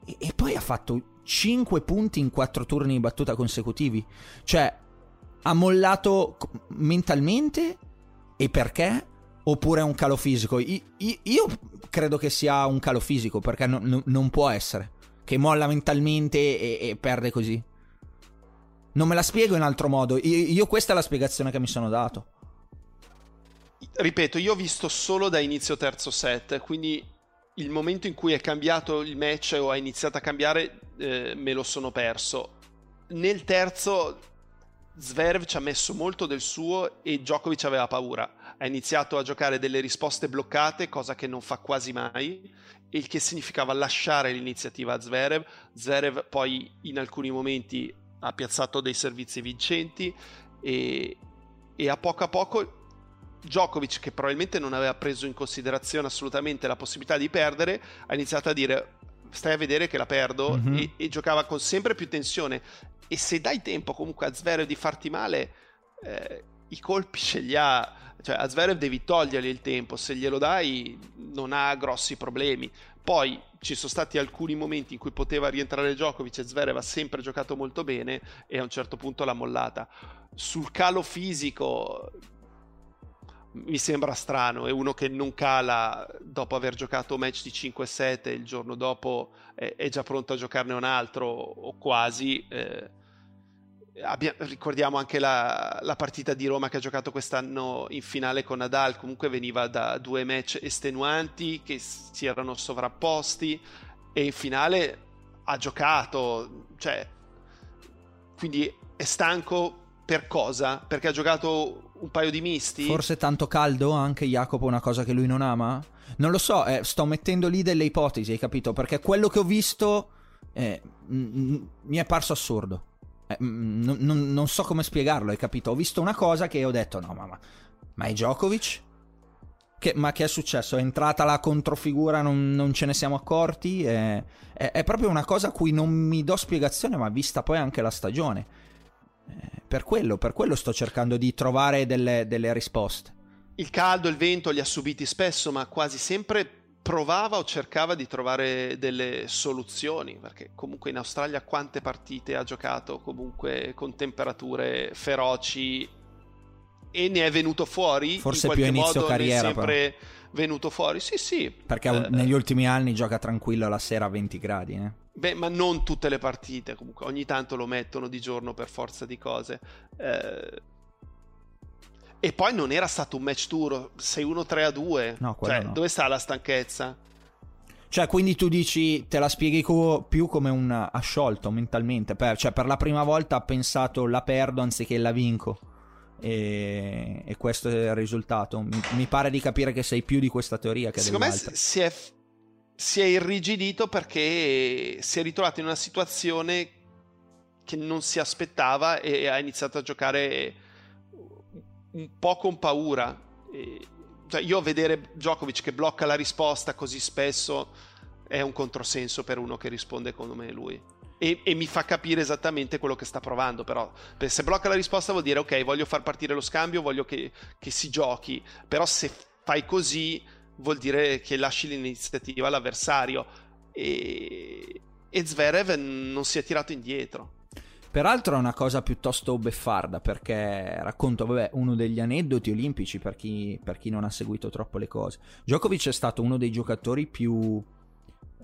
e-, e poi ha fatto 5 punti in 4 turni di battuta consecutivi. Cioè, ha mollato mentalmente, e perché? Oppure è un calo fisico? Io, io credo che sia un calo fisico, perché no, no, non può essere che molla mentalmente e, e, perde così. Non me la spiego in altro modo. Io, io, questa è la spiegazione che mi sono dato. Ripeto, io ho visto solo da inizio terzo set, quindi il momento in cui è cambiato il match o ha iniziato a cambiare eh, me lo sono perso. Nel terzo Zverev ci ha messo molto del suo e Djokovic aveva paura. Ha iniziato a giocare delle risposte bloccate, cosa che non fa quasi mai, il che significava lasciare l'iniziativa a Zverev. Zverev poi in alcuni momenti ha piazzato dei servizi vincenti e, e a poco a poco Djokovic, che probabilmente non aveva preso in considerazione assolutamente la possibilità di perdere, ha iniziato a dire stai a vedere che la perdo mm-hmm. e, e, giocava con sempre più tensione e se dai tempo comunque a Zverev di farti male eh, i colpi ce li ha cioè a Zverev devi togliergli il tempo, se glielo dai non ha grossi problemi. Poi ci sono stati alcuni momenti in cui poteva rientrare Djokovic e Zverev ha sempre giocato molto bene e a un certo punto l'ha mollata. Sul calo fisico mi sembra strano, è uno che non cala dopo aver giocato un match di 5-7 il giorno dopo è, già pronto a giocarne un altro o quasi. Eh, Abbia, ricordiamo anche la, la, partita di Roma che ha giocato quest'anno in finale con Nadal, comunque veniva da due match estenuanti che si erano sovrapposti e in finale ha giocato, cioè, quindi è stanco per cosa? Perché ha giocato un paio di misti? Forse tanto caldo anche Jacopo, una cosa che lui non ama? Non lo so, eh, sto mettendo lì delle ipotesi, hai capito? Perché quello che ho visto eh, m- m- mi è parso assurdo. Eh, mm, non, non, non, so come spiegarlo, hai capito? Ho visto una cosa che ho detto: no, ma, ma è Djokovic? Che, ma che è successo? È entrata la controfigura, non, non ce ne siamo accorti? È, è, è, proprio una cosa a cui non mi do spiegazione, ma vista poi anche la stagione. Eh, per quello, per quello sto cercando di trovare delle, delle risposte. Il caldo, il vento li ha subiti spesso, ma quasi sempre provava o cercava di trovare delle soluzioni, perché comunque in Australia quante partite ha giocato comunque con temperature feroci e ne è venuto fuori. Forse più a inizio carriera. È sempre però. venuto fuori, sì, sì. Perché eh, negli ultimi anni gioca tranquillo la sera a 20 gradi. Eh? Beh, ma non tutte le partite, comunque ogni tanto lo mettono di giorno per forza di cose. Eh e poi non era stato un match tour 6-1-3-2. No, cioè, no. dove sta la stanchezza? Cioè, quindi tu dici, te la spieghi co- più come un asciolto mentalmente. Per, cioè, per la prima volta ha pensato la perdo anziché la vinco. E, e questo è il risultato. Mi, mi, pare di capire che sei più di questa teoria che Secondo me si è, si è irrigidito perché si è ritrovato in una situazione che non si aspettava e ha iniziato a giocare un po' con paura. E, cioè io vedere Djokovic che blocca la risposta così spesso è un controsenso per uno che risponde come lui. E, e, mi fa capire esattamente quello che sta provando. Però, se blocca la risposta vuol dire: Ok, voglio far partire lo scambio, voglio che, che, si giochi. Però, se fai così, vuol dire che lasci l'iniziativa all'avversario. e, e Zverev non si è tirato indietro. Peraltro è una cosa piuttosto beffarda perché racconto vabbè, uno degli aneddoti olimpici per chi, per chi non ha seguito troppo le cose. Djokovic è stato uno dei giocatori più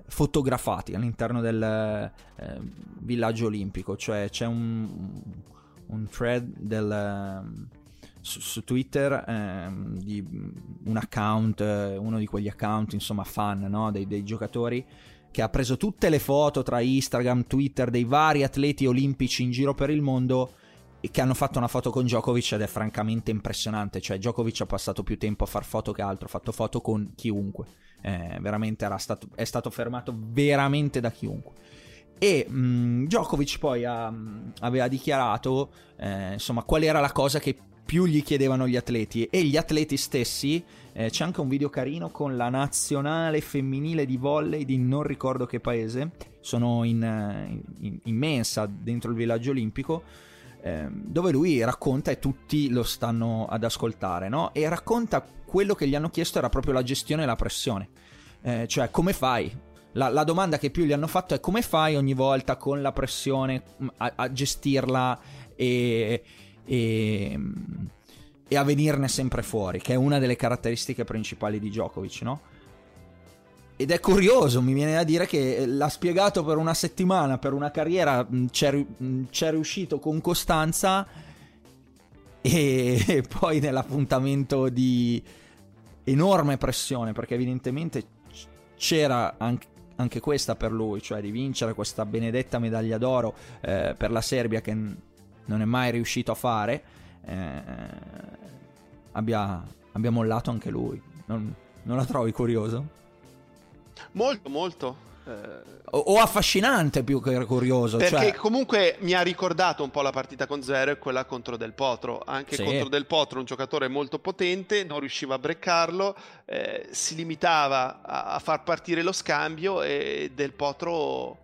fotografati all'interno del eh, villaggio olimpico, cioè c'è un, un thread del, su, su, Twitter eh, di un account, uno di quegli account insomma fan no? dei, dei giocatori che ha preso tutte le foto tra Instagram, Twitter dei vari atleti olimpici in giro per il mondo e che hanno fatto una foto con Djokovic ed è francamente impressionante. Cioè, Djokovic ha passato più tempo a far foto che altro, ha fatto foto con chiunque. Eh, veramente era stato, è stato fermato veramente da chiunque. E mh, mm, Djokovic poi ha, mm, aveva dichiarato eh, insomma qual era la cosa che più gli chiedevano gli atleti e gli atleti stessi eh, c'è anche un video carino con la nazionale femminile di volley di non ricordo che paese sono in, eh, in, in mensa dentro il villaggio olimpico eh, dove lui racconta e tutti lo stanno ad ascoltare no? e racconta quello che gli hanno chiesto era proprio la gestione e la pressione eh, cioè come fai la, la, domanda che più gli hanno fatto è come fai ogni volta con la pressione mm, a, a gestirla e, e, e, a venirne sempre fuori, che è una delle caratteristiche principali di Djokovic, no? Ed è curioso, mi viene da dire che l'ha spiegato per una settimana, per una carriera, c'è, c'è riuscito con costanza e, e poi nell'appuntamento di enorme pressione, perché evidentemente c'era anche, anche questa per lui, cioè di vincere questa benedetta medaglia d'oro eh, per la Serbia che non è mai riuscito a fare, eh, abbia, abbia, mollato anche lui. Non, non la trovi curioso? Molto, molto. Eh... O, o, affascinante più che curioso. Perché cioè... comunque mi ha ricordato un po' la partita con Zero e quella contro Del Potro. Anche sì. contro Del Potro, un giocatore molto potente, non riusciva a breccarlo, eh, si limitava a, a, far partire lo scambio e Del Potro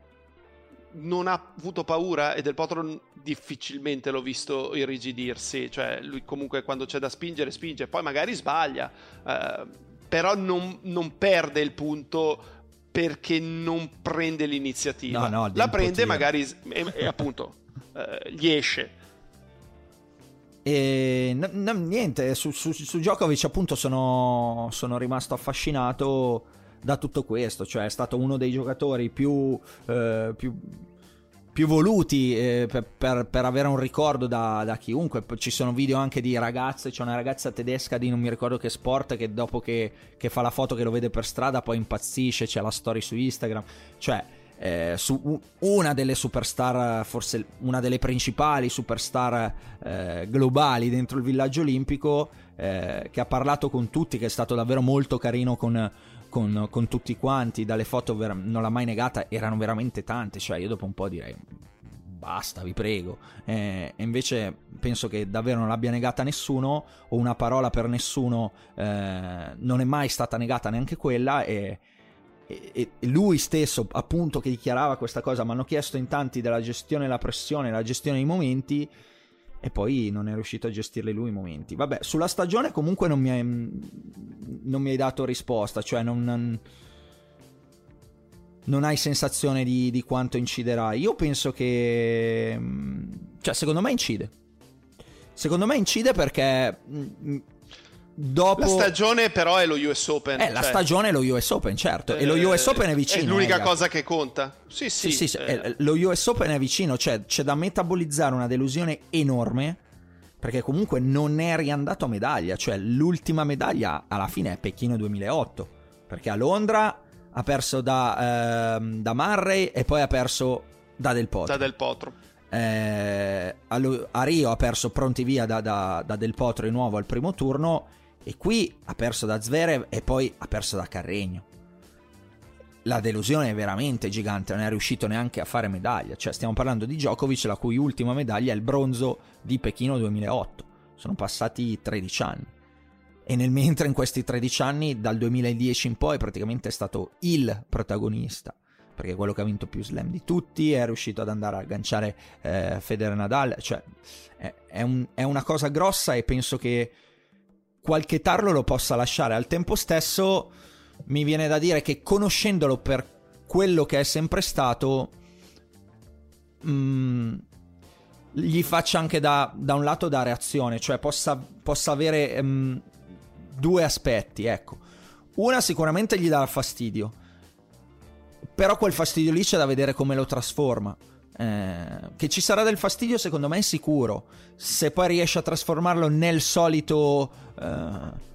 non ha avuto paura e Del Potro difficilmente l'ho visto irrigidirsi, cioè lui comunque quando c'è da spingere spinge, poi magari sbaglia, eh, però non, non, perde il punto perché non prende l'iniziativa, no, no, la prende magari e, e appunto eh, gli esce. E no, niente, su, su, su, Djokovic appunto sono, sono rimasto affascinato da tutto questo, cioè è stato uno dei giocatori più, eh, più, più voluti eh, per, per, per, avere un ricordo da, da, chiunque. Ci sono video anche di ragazze, c'è una ragazza tedesca di non mi ricordo che sport che dopo che, che fa la foto che lo vede per strada poi impazzisce, c'è la story su Instagram, cioè... Eh, su una delle superstar, forse una delle principali superstar eh, globali dentro il villaggio olimpico, eh, che ha parlato con tutti, che è stato davvero molto carino con, con, con tutti quanti, dalle foto ver- non l'ha mai negata, erano veramente tante, cioè io dopo un po' direi basta, vi prego. Eh, e invece penso che davvero non l'abbia negata nessuno, o una parola per nessuno eh, non è mai stata negata neanche quella, e, e, e, lui stesso, appunto, che dichiarava questa cosa, mi hanno chiesto in tanti della gestione della pressione, la gestione dei momenti e poi non è riuscito a gestirli lui i momenti. Vabbè, sulla stagione comunque non mi hai, non mi hai dato risposta, cioè non, non hai sensazione di, di, quanto inciderà. Io penso che... Cioè, secondo me incide. Secondo me incide perché Dopo... La stagione però è lo US Open. Eh, cioè... la stagione è lo US Open, certo. Eh, e lo eh, US Open è vicino. È l'unica eh, cosa che conta. Sì, sì. sì, sì eh. Lo US Open è vicino, cioè c'è da metabolizzare una delusione enorme. Perché comunque non è riandato a medaglia. Cioè l'ultima medaglia alla fine è Pechino 2008. Perché a Londra ha perso da, ehm, da Murray e poi ha perso da Del Potro. Da Del Potro. Eh, a, Rio ha perso pronti via da, da, da Del Potro di nuovo al primo turno e qui ha perso da Zverev e poi ha perso da Carregno. La delusione è veramente gigante, non è riuscito neanche a fare medaglia. Cioè, stiamo parlando di Djokovic, la cui ultima medaglia è il bronzo di Pechino 2008. Sono passati 13 anni. E nel mentre in questi 13 anni, dal 2010 in poi, praticamente è stato il protagonista. Perché è quello che ha vinto più slam di tutti, è riuscito ad andare a agganciare eh, Federer Nadal. Cioè, è, è, un, è una cosa grossa e penso che qualche tarlo lo possa lasciare. Al tempo stesso mi viene da dire che conoscendolo per quello che è sempre stato mh, mm, gli faccia anche da, da, un lato da reazione, cioè possa, possa avere mh, mm, due aspetti, ecco. Una sicuramente gli dà fastidio, però quel fastidio lì c'è da vedere come lo trasforma. Eh, che ci sarà del fastidio secondo me è sicuro. Se poi riesce a trasformarlo nel solito... Eh,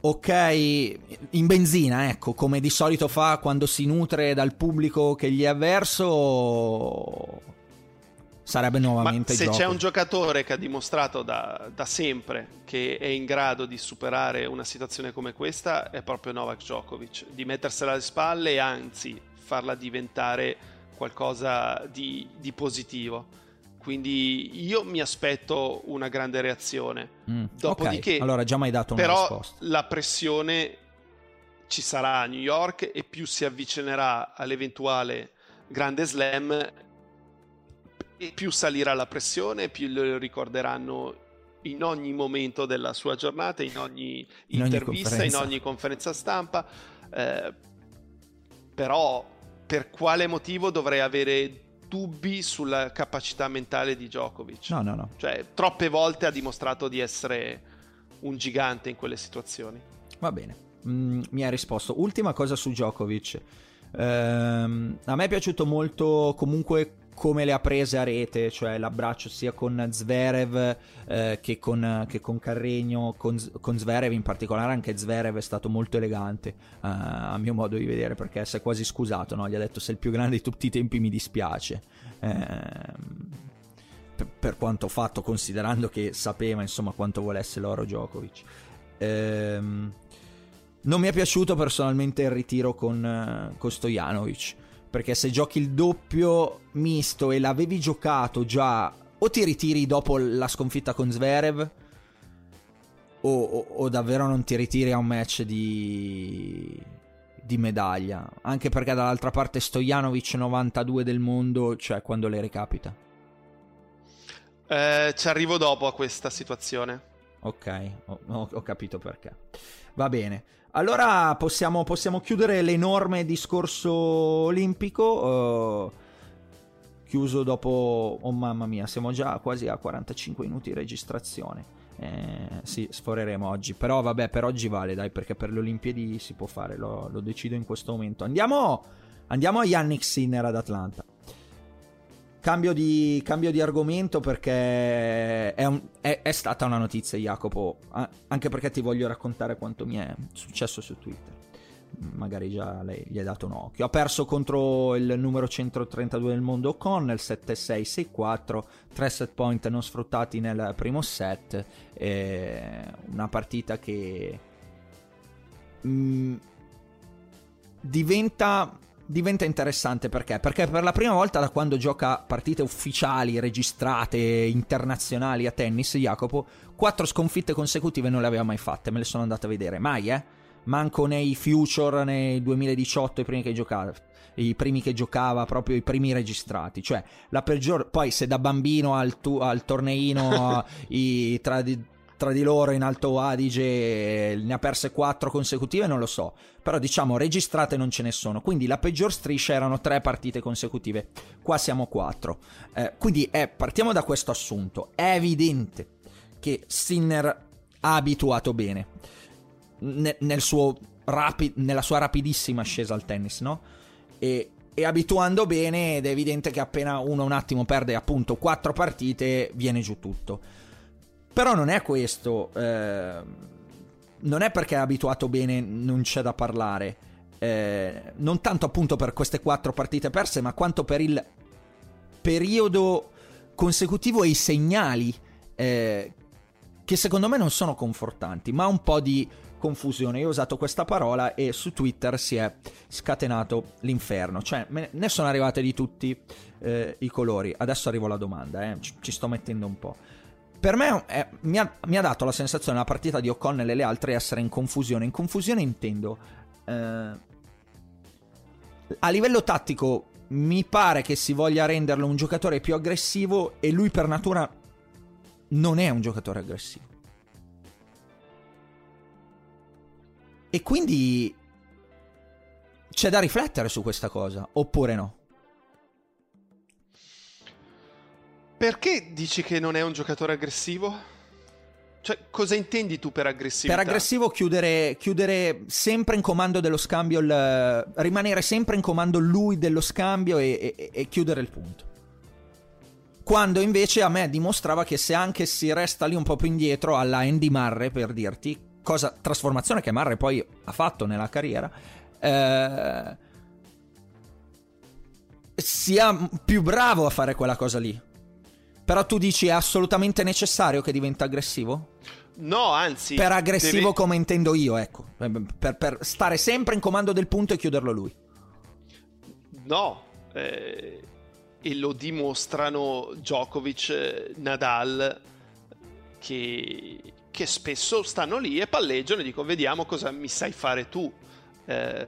ok, in benzina, ecco, come di solito fa quando si nutre dal pubblico che gli è avverso, sarebbe nuovamente Ma se gioco. c'è un giocatore che ha dimostrato da, da, sempre che è in grado di superare una situazione come questa, è proprio Novak Djokovic, di mettersela alle spalle e anzi farla diventare qualcosa di, di positivo. Quindi io mi aspetto una grande reazione. Mm, Dopodiché, okay. allora già mai dato una però risposta. la pressione ci sarà a New York e più si avvicinerà all'eventuale grande slam e più salirà la pressione, più lo ricorderanno in ogni momento della sua giornata, in ogni in intervista, ogni in ogni conferenza stampa. Eh, però per quale motivo dovrei avere dubbi sulla capacità mentale di Djokovic. No, no, no. Cioè, troppe volte ha dimostrato di essere un gigante in quelle situazioni. Va bene, mm, mi ha risposto. Ultima cosa su Djokovic. Ehm, a me è piaciuto molto comunque come le ha prese a rete, cioè l'abbraccio sia con Zverev eh, che, con, Carregno, con, con, Zverev in particolare, anche Zverev è stato molto elegante uh, a mio modo di vedere perché si è quasi scusato, no? gli ha detto sei il più grande di tutti i tempi mi dispiace. Eh, per, quanto fatto considerando che sapeva insomma quanto volesse l'oro Djokovic. Eh, non mi è piaciuto personalmente il ritiro con, con Stojanovic perché se giochi il doppio misto e l'avevi giocato già, o ti ritiri dopo la sconfitta con Zverev, o, o, o davvero non ti ritiri a un match di, di medaglia. Anche perché dall'altra parte Stojanovic 92 del mondo, cioè quando le ricapita. Eh, ci arrivo dopo a questa situazione. Ok, ho, ho capito perché. Va bene. Allora possiamo, possiamo chiudere l'enorme discorso olimpico. Uh, chiuso dopo... Oh mamma mia, siamo già quasi a 45 minuti di registrazione. Eh, sì, sforeremo oggi. Però vabbè, per oggi vale, dai, perché per le Olimpiadi si può fare, lo, lo decido in questo momento. Andiamo, andiamo a Yannick Sinner ad Atlanta. Cambio di, cambio di, argomento perché è, un, è, è, stata una notizia, Jacopo, anche perché ti voglio raccontare quanto mi è successo su Twitter. Magari già lei gli hai dato un occhio. Ha perso contro il numero 132 del mondo O'Connell 7-6-6-4, 3 set point non sfruttati nel primo set. una partita che mh, mm, diventa diventa interessante perché? Perché per la prima volta da quando gioca partite ufficiali, registrate, internazionali a tennis, Jacopo, quattro sconfitte consecutive non le aveva mai fatte, me le sono andate a vedere, mai eh? Manco nei Future nel 2018, i primi che giocava i primi che giocava, proprio i primi registrati. Cioè, la peggior. Poi, se da bambino al, tu, al torneino i, tra, tra di loro in Alto Adige ne ha perse quattro consecutive, non lo so. Però diciamo registrate non ce ne sono. Quindi la peggior striscia erano tre partite consecutive. Qua siamo quattro. Eh, quindi eh, partiamo da questo assunto. È evidente che Sinner ha abituato bene ne, nel rapi- nella sua rapidissima ascesa al tennis, no? E, e abituando bene ed è evidente che appena uno un attimo perde appunto quattro partite viene giù tutto. Però non è questo. Eh, non è perché è abituato bene, non c'è da parlare. Eh, non tanto appunto per queste quattro partite perse, ma quanto per il periodo consecutivo e i segnali eh, che secondo me non sono confortanti, ma un po' di confusione. Io ho usato questa parola e su Twitter si è scatenato l'inferno. Cioè, ne sono arrivate di tutti eh, i colori. Adesso arrivo alla domanda, eh. ci, ci sto mettendo un po' per me è, mi, ha, mi, ha, dato la sensazione la partita di O'Connell e le altre essere in confusione. In confusione intendo. Eh, a livello tattico mi pare che si voglia renderlo un giocatore più aggressivo e lui per natura non è un giocatore aggressivo. E quindi c'è da riflettere su questa cosa, oppure no? Perché dici che non è un giocatore aggressivo? Cioè, cosa intendi tu per aggressività? Per aggressivo chiudere, chiudere sempre in comando dello scambio, il, rimanere sempre in comando lui dello scambio e, e, e, chiudere il punto. Quando invece a me dimostrava che se anche si resta lì un po' più indietro alla Andy Marre, per dirti, cosa, trasformazione che Marre poi ha fatto nella carriera, eh, sia più bravo a fare quella cosa lì. Però tu dici è assolutamente necessario che diventa aggressivo? No, anzi. Per aggressivo deve... come intendo io, ecco. Per, per, stare sempre in comando del punto e chiuderlo lui. No. Eh, e lo dimostrano Djokovic, Nadal, che, che, spesso stanno lì e palleggiano e dicono vediamo cosa mi sai fare tu. Eh,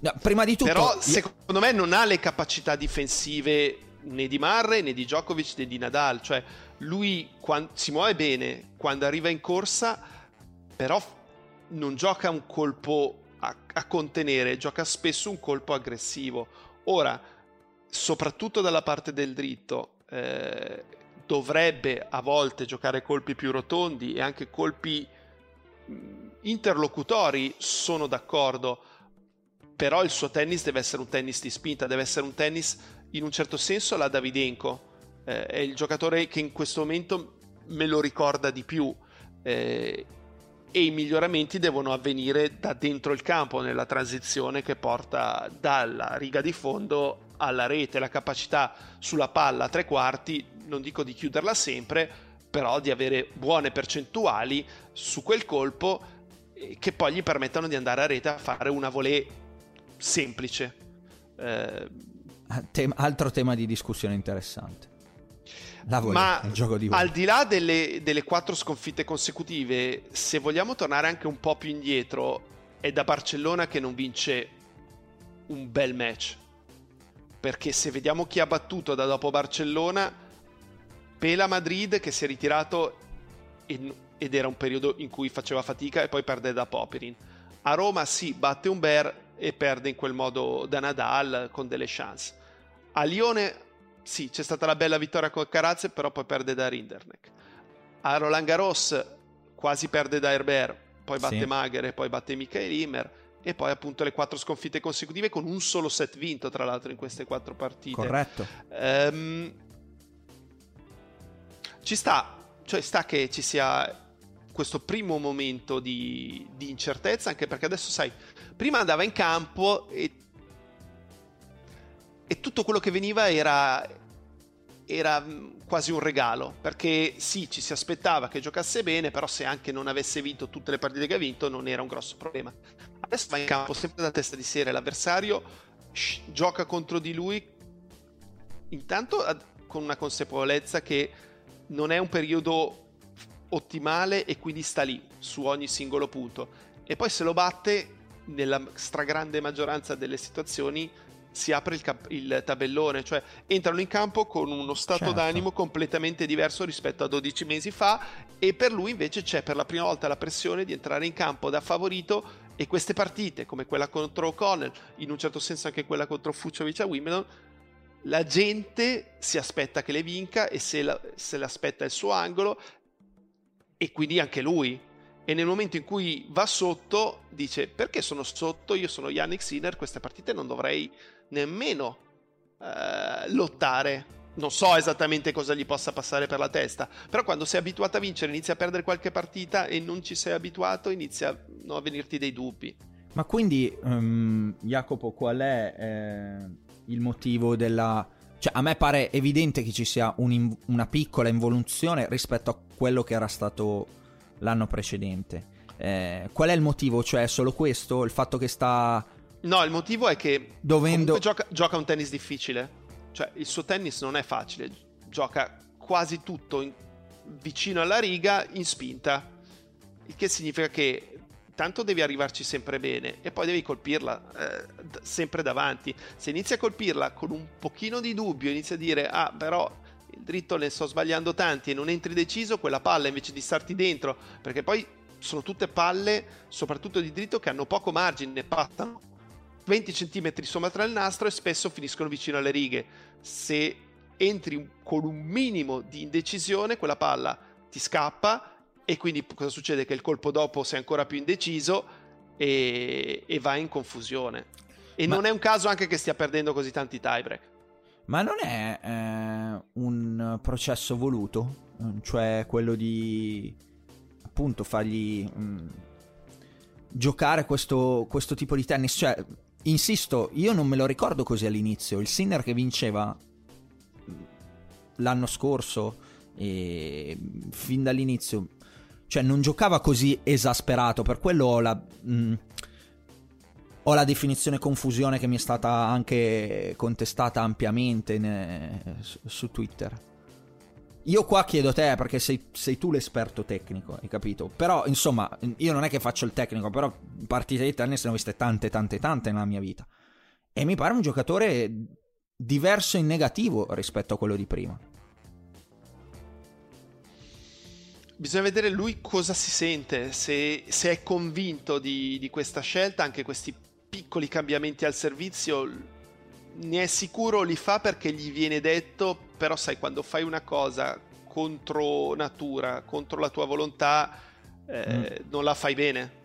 no, prima di tutto... Però secondo me non ha le capacità difensive né di Marre né di Djokovic né di Nadal, cioè lui quando, si muove bene quando arriva in corsa, però non gioca un colpo a, a contenere, gioca spesso un colpo aggressivo. Ora, soprattutto dalla parte del dritto, eh, dovrebbe a volte giocare colpi più rotondi e anche colpi interlocutori, sono d'accordo, però il suo tennis deve essere un tennis di spinta, deve essere un tennis in un certo senso la Davidenko. Eh, è il giocatore che in questo momento me lo ricorda di più. Eh, e i miglioramenti devono avvenire da dentro il campo nella transizione che porta dalla riga di fondo alla rete, la capacità sulla palla a tre quarti, non dico di chiuderla sempre, però di avere buone percentuali su quel colpo eh, che poi gli permettano di andare a rete a fare una volée semplice. Eh, Tem- altro tema di discussione interessante. Volée, Ma di al di là delle, delle quattro sconfitte consecutive, se vogliamo tornare anche un po' più indietro, è da Barcellona che non vince un bel match. Perché se vediamo chi ha battuto da dopo Barcellona, Pela Madrid che si è ritirato ed era un periodo in cui faceva fatica e poi perde da Popirin. A Roma sì, batte un Bear e perde in quel modo da Nadal con delle chance. A Lione sì, c'è stata la bella vittoria con Carazze, però poi perde da Rinderneck. A Roland Garros quasi perde da Herbert, poi batte sì. Magher e poi batte Michael Immer e poi appunto le quattro sconfitte consecutive con un solo set vinto tra l'altro in queste quattro partite. Corretto. Um, ci sta, cioè sta che ci sia questo primo momento di, di incertezza, anche perché adesso sai, prima andava in campo e, e tutto quello che veniva era, era quasi un regalo, perché sì, ci si aspettava che giocasse bene, però se anche non avesse vinto tutte le partite che ha vinto non era un grosso problema. Adesso va in campo sempre da testa di serie, l'avversario sh, gioca contro di lui intanto ad, con una consapevolezza che non è un periodo ottimale e quindi sta lì su ogni singolo punto e poi se lo batte nella stragrande maggioranza delle situazioni si apre il, cap- il, tabellone, cioè entrano in campo con uno stato certo. d'animo completamente diverso rispetto a 12 mesi fa e per lui invece c'è per la prima volta la pressione di entrare in campo da favorito e queste partite come quella contro O'Connell, in un certo senso anche quella contro Fuciovic a Wimbledon, la gente si aspetta che le vinca e se, la, se l'aspetta il suo angolo e quindi anche lui e nel momento in cui va sotto dice perché sono sotto, io sono Yannick Sinner, queste partite non dovrei nemmeno eh, lottare. Non so esattamente cosa gli possa passare per la testa, però quando sei abituato a vincere inizia a perdere qualche partita e non ci sei abituato inizia no, a venirti dei dubbi. Ma quindi, um, Jacopo, qual è eh, il motivo della... Cioè, a me pare evidente che ci sia un, una piccola involuzione rispetto a quello che era stato l'anno precedente. Eh, qual è il motivo? Cioè, è solo questo? Il fatto che sta. No, il motivo è che dovendo... gioca, gioca, un tennis difficile. Cioè, il suo tennis non è facile. Gioca quasi tutto in, vicino alla riga in spinta. Il che significa che tanto devi arrivarci sempre bene e poi devi colpirla eh, sempre davanti. Se inizi a colpirla con un pochino di dubbio, inizi a dire ah, però il dritto ne sto sbagliando tanti e non entri deciso, quella palla invece di starti dentro, perché poi sono tutte palle, soprattutto di dritto, che hanno poco margine, passano 20 cm sopra il nastro e spesso finiscono vicino alle righe. Se entri con un minimo di indecisione, quella palla ti scappa e quindi cosa succede? Che il colpo dopo sei ancora più indeciso e, e vai in confusione. E Ma... non è un caso anche che stia perdendo così tanti tiebreak. Ma non è eh, un processo voluto? Cioè quello di appunto fargli mh, mm, giocare questo, questo tipo di tennis? Cioè, insisto, io non me lo ricordo così all'inizio. Il Sinner che vinceva l'anno scorso e fin dall'inizio cioè non giocava così esasperato, per quello la, mh, mm, ho la definizione confusione che mi è stata anche contestata ampiamente ne, su, su, Twitter. Io qua chiedo te perché sei, sei, tu l'esperto tecnico, hai capito? Però insomma, io non è che faccio il tecnico, però partite di tennis ne ho viste tante, tante, tante nella mia vita. E mi pare un giocatore diverso in negativo rispetto a quello di prima. Bisogna vedere lui cosa si sente, se, se è convinto di, di, questa scelta, anche questi piccoli cambiamenti al servizio, ne è sicuro li fa perché gli viene detto, però sai, quando fai una cosa contro natura, contro la tua volontà, eh, mm. non la fai bene.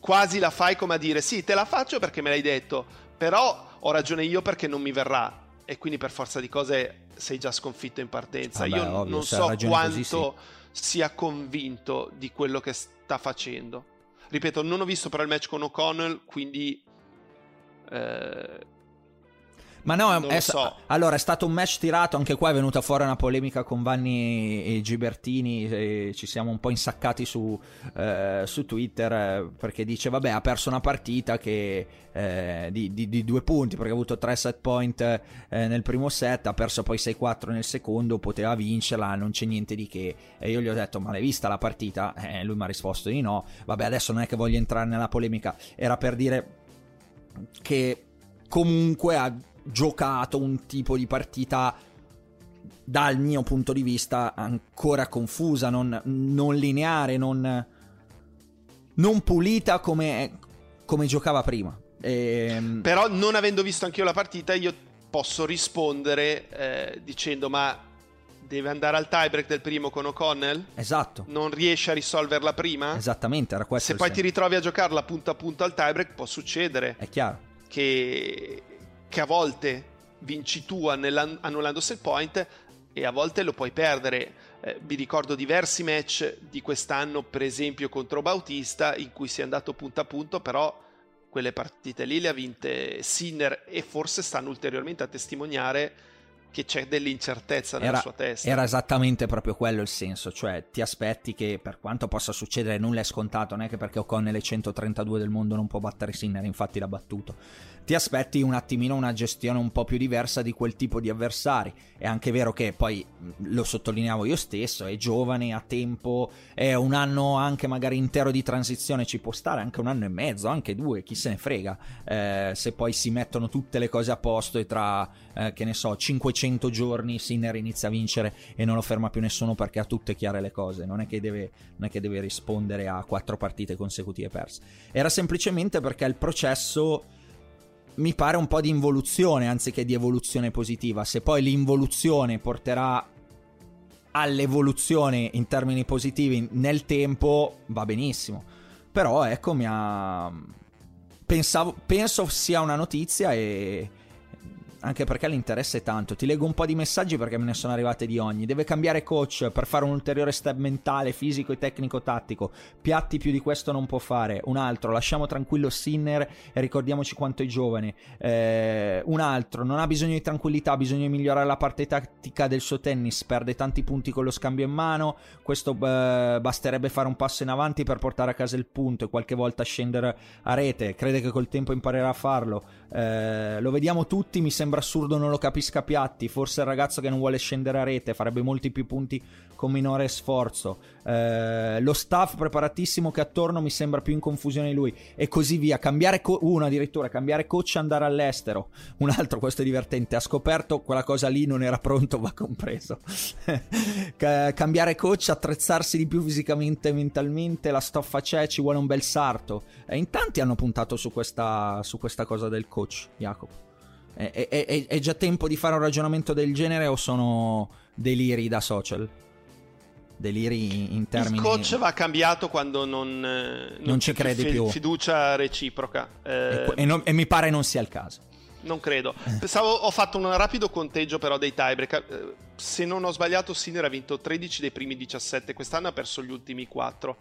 Quasi la fai come a dire sì, te la faccio perché me l'hai detto, però ho ragione io perché non mi verrà. E quindi per forza di cose sei già sconfitto in partenza. Vabbè, io ovvio, non so quanto... Così, sì sia convinto di quello che sta facendo. Ripeto, non ho visto però il match con O'Connell, quindi eh, ma no, è, so. allora è stato un match tirato, anche qua è venuta fuori una polemica con Vanni e Gibertini, e ci siamo un po' insaccati su, eh, su Twitter eh, perché dice vabbè ha perso una partita che, eh, di, di, di, due punti perché ha avuto tre set point eh, nel primo set, ha perso poi 6-4 nel secondo, poteva vincerla, non c'è niente di che. E io gli ho detto ma l'hai vista la partita? Eh, lui mi ha risposto di no, vabbè adesso non è che voglio entrare nella polemica, era per dire che comunque ha giocato un tipo di partita dal mio punto di vista ancora confusa, non, non lineare, non, non pulita come, come, giocava prima. E... Ehm, Però non avendo visto anch'io la partita io posso rispondere eh, dicendo ma deve andare al tiebreak del primo con O'Connell? Esatto. Non riesce a risolverla prima? Esattamente, era questo. Se poi senso. ti ritrovi a giocarla punto a punto al tiebreak può succedere. È chiaro. Che che a volte vinci tu annullando set point e a volte lo puoi perdere. Eh, vi ricordo diversi match di quest'anno, per esempio contro Bautista, in cui si è andato punto a punto, però quelle partite lì le ha vinte Sinner e forse stanno ulteriormente a testimoniare che c'è dell'incertezza nella era, sua testa. Era esattamente proprio quello il senso, cioè ti aspetti che per quanto possa succedere nulla è scontato, non è che perché O'Connell è 132 del mondo non può battere Sinner, infatti l'ha battuto. Ti aspetti un attimino una gestione un po' più diversa di quel tipo di avversari. È anche vero che poi lo sottolineavo io stesso, è giovane, ha tempo, è un anno anche magari intero di transizione, ci può stare anche un anno e mezzo, anche due, chi se ne frega. Eh, se poi si mettono tutte le cose a posto e tra, eh, che ne so, 500 100 giorni Sinner inizia a vincere e non lo ferma più nessuno perché ha tutte chiare le cose, non è che deve, è che deve rispondere a quattro partite consecutive perse. Era semplicemente perché il processo mi pare un po' di involuzione anziché di evoluzione positiva. Se poi l'involuzione porterà all'evoluzione in termini positivi nel tempo, va benissimo. Però ecco, mi ha... Pensavo, penso sia una notizia e anche perché l'interesse è tanto. Ti leggo un po' di messaggi perché me ne sono arrivate di ogni. Deve cambiare coach per fare un ulteriore step mentale, fisico e tecnico-tattico. Piatti più di questo non può fare. Un altro, lasciamo tranquillo Sinner e ricordiamoci quanto è giovane. Eh, un altro, non ha bisogno di tranquillità, ha bisogno di migliorare la parte tattica del suo tennis. Perde tanti punti con lo scambio in mano. Questo eh, basterebbe fare un passo in avanti per portare a casa il punto e qualche volta scendere a rete. Crede che col tempo imparerà a farlo. Eh, lo vediamo tutti, mi sembra sembra assurdo non lo capisca Piatti, forse il ragazzo che non vuole scendere a rete, farebbe molti più punti con minore sforzo. Eh, lo staff preparatissimo che attorno mi sembra più in confusione lui e così via. Cambiare co- uno addirittura, cambiare coach andare all'estero. Un altro, questo è divertente, ha scoperto quella cosa lì non era pronto, va compreso. cambiare coach, attrezzarsi di più fisicamente e mentalmente, la stoffa c'è, ci vuole un bel sarto. E in tanti hanno puntato su questa, su questa cosa del coach, Jacopo. È, è, è, già tempo di fare un ragionamento del genere o sono deliri da social? deliri in termini... Il coach va cambiato quando non, non, non ci credi più. Fiducia reciproca. Eh, e, non, e, mi pare non sia il caso. Non credo. Pensavo, ho fatto un rapido conteggio però dei tiebreak. Eh, se non ho sbagliato, Sinner ha vinto 13 dei primi 17. Quest'anno ha perso gli ultimi 4.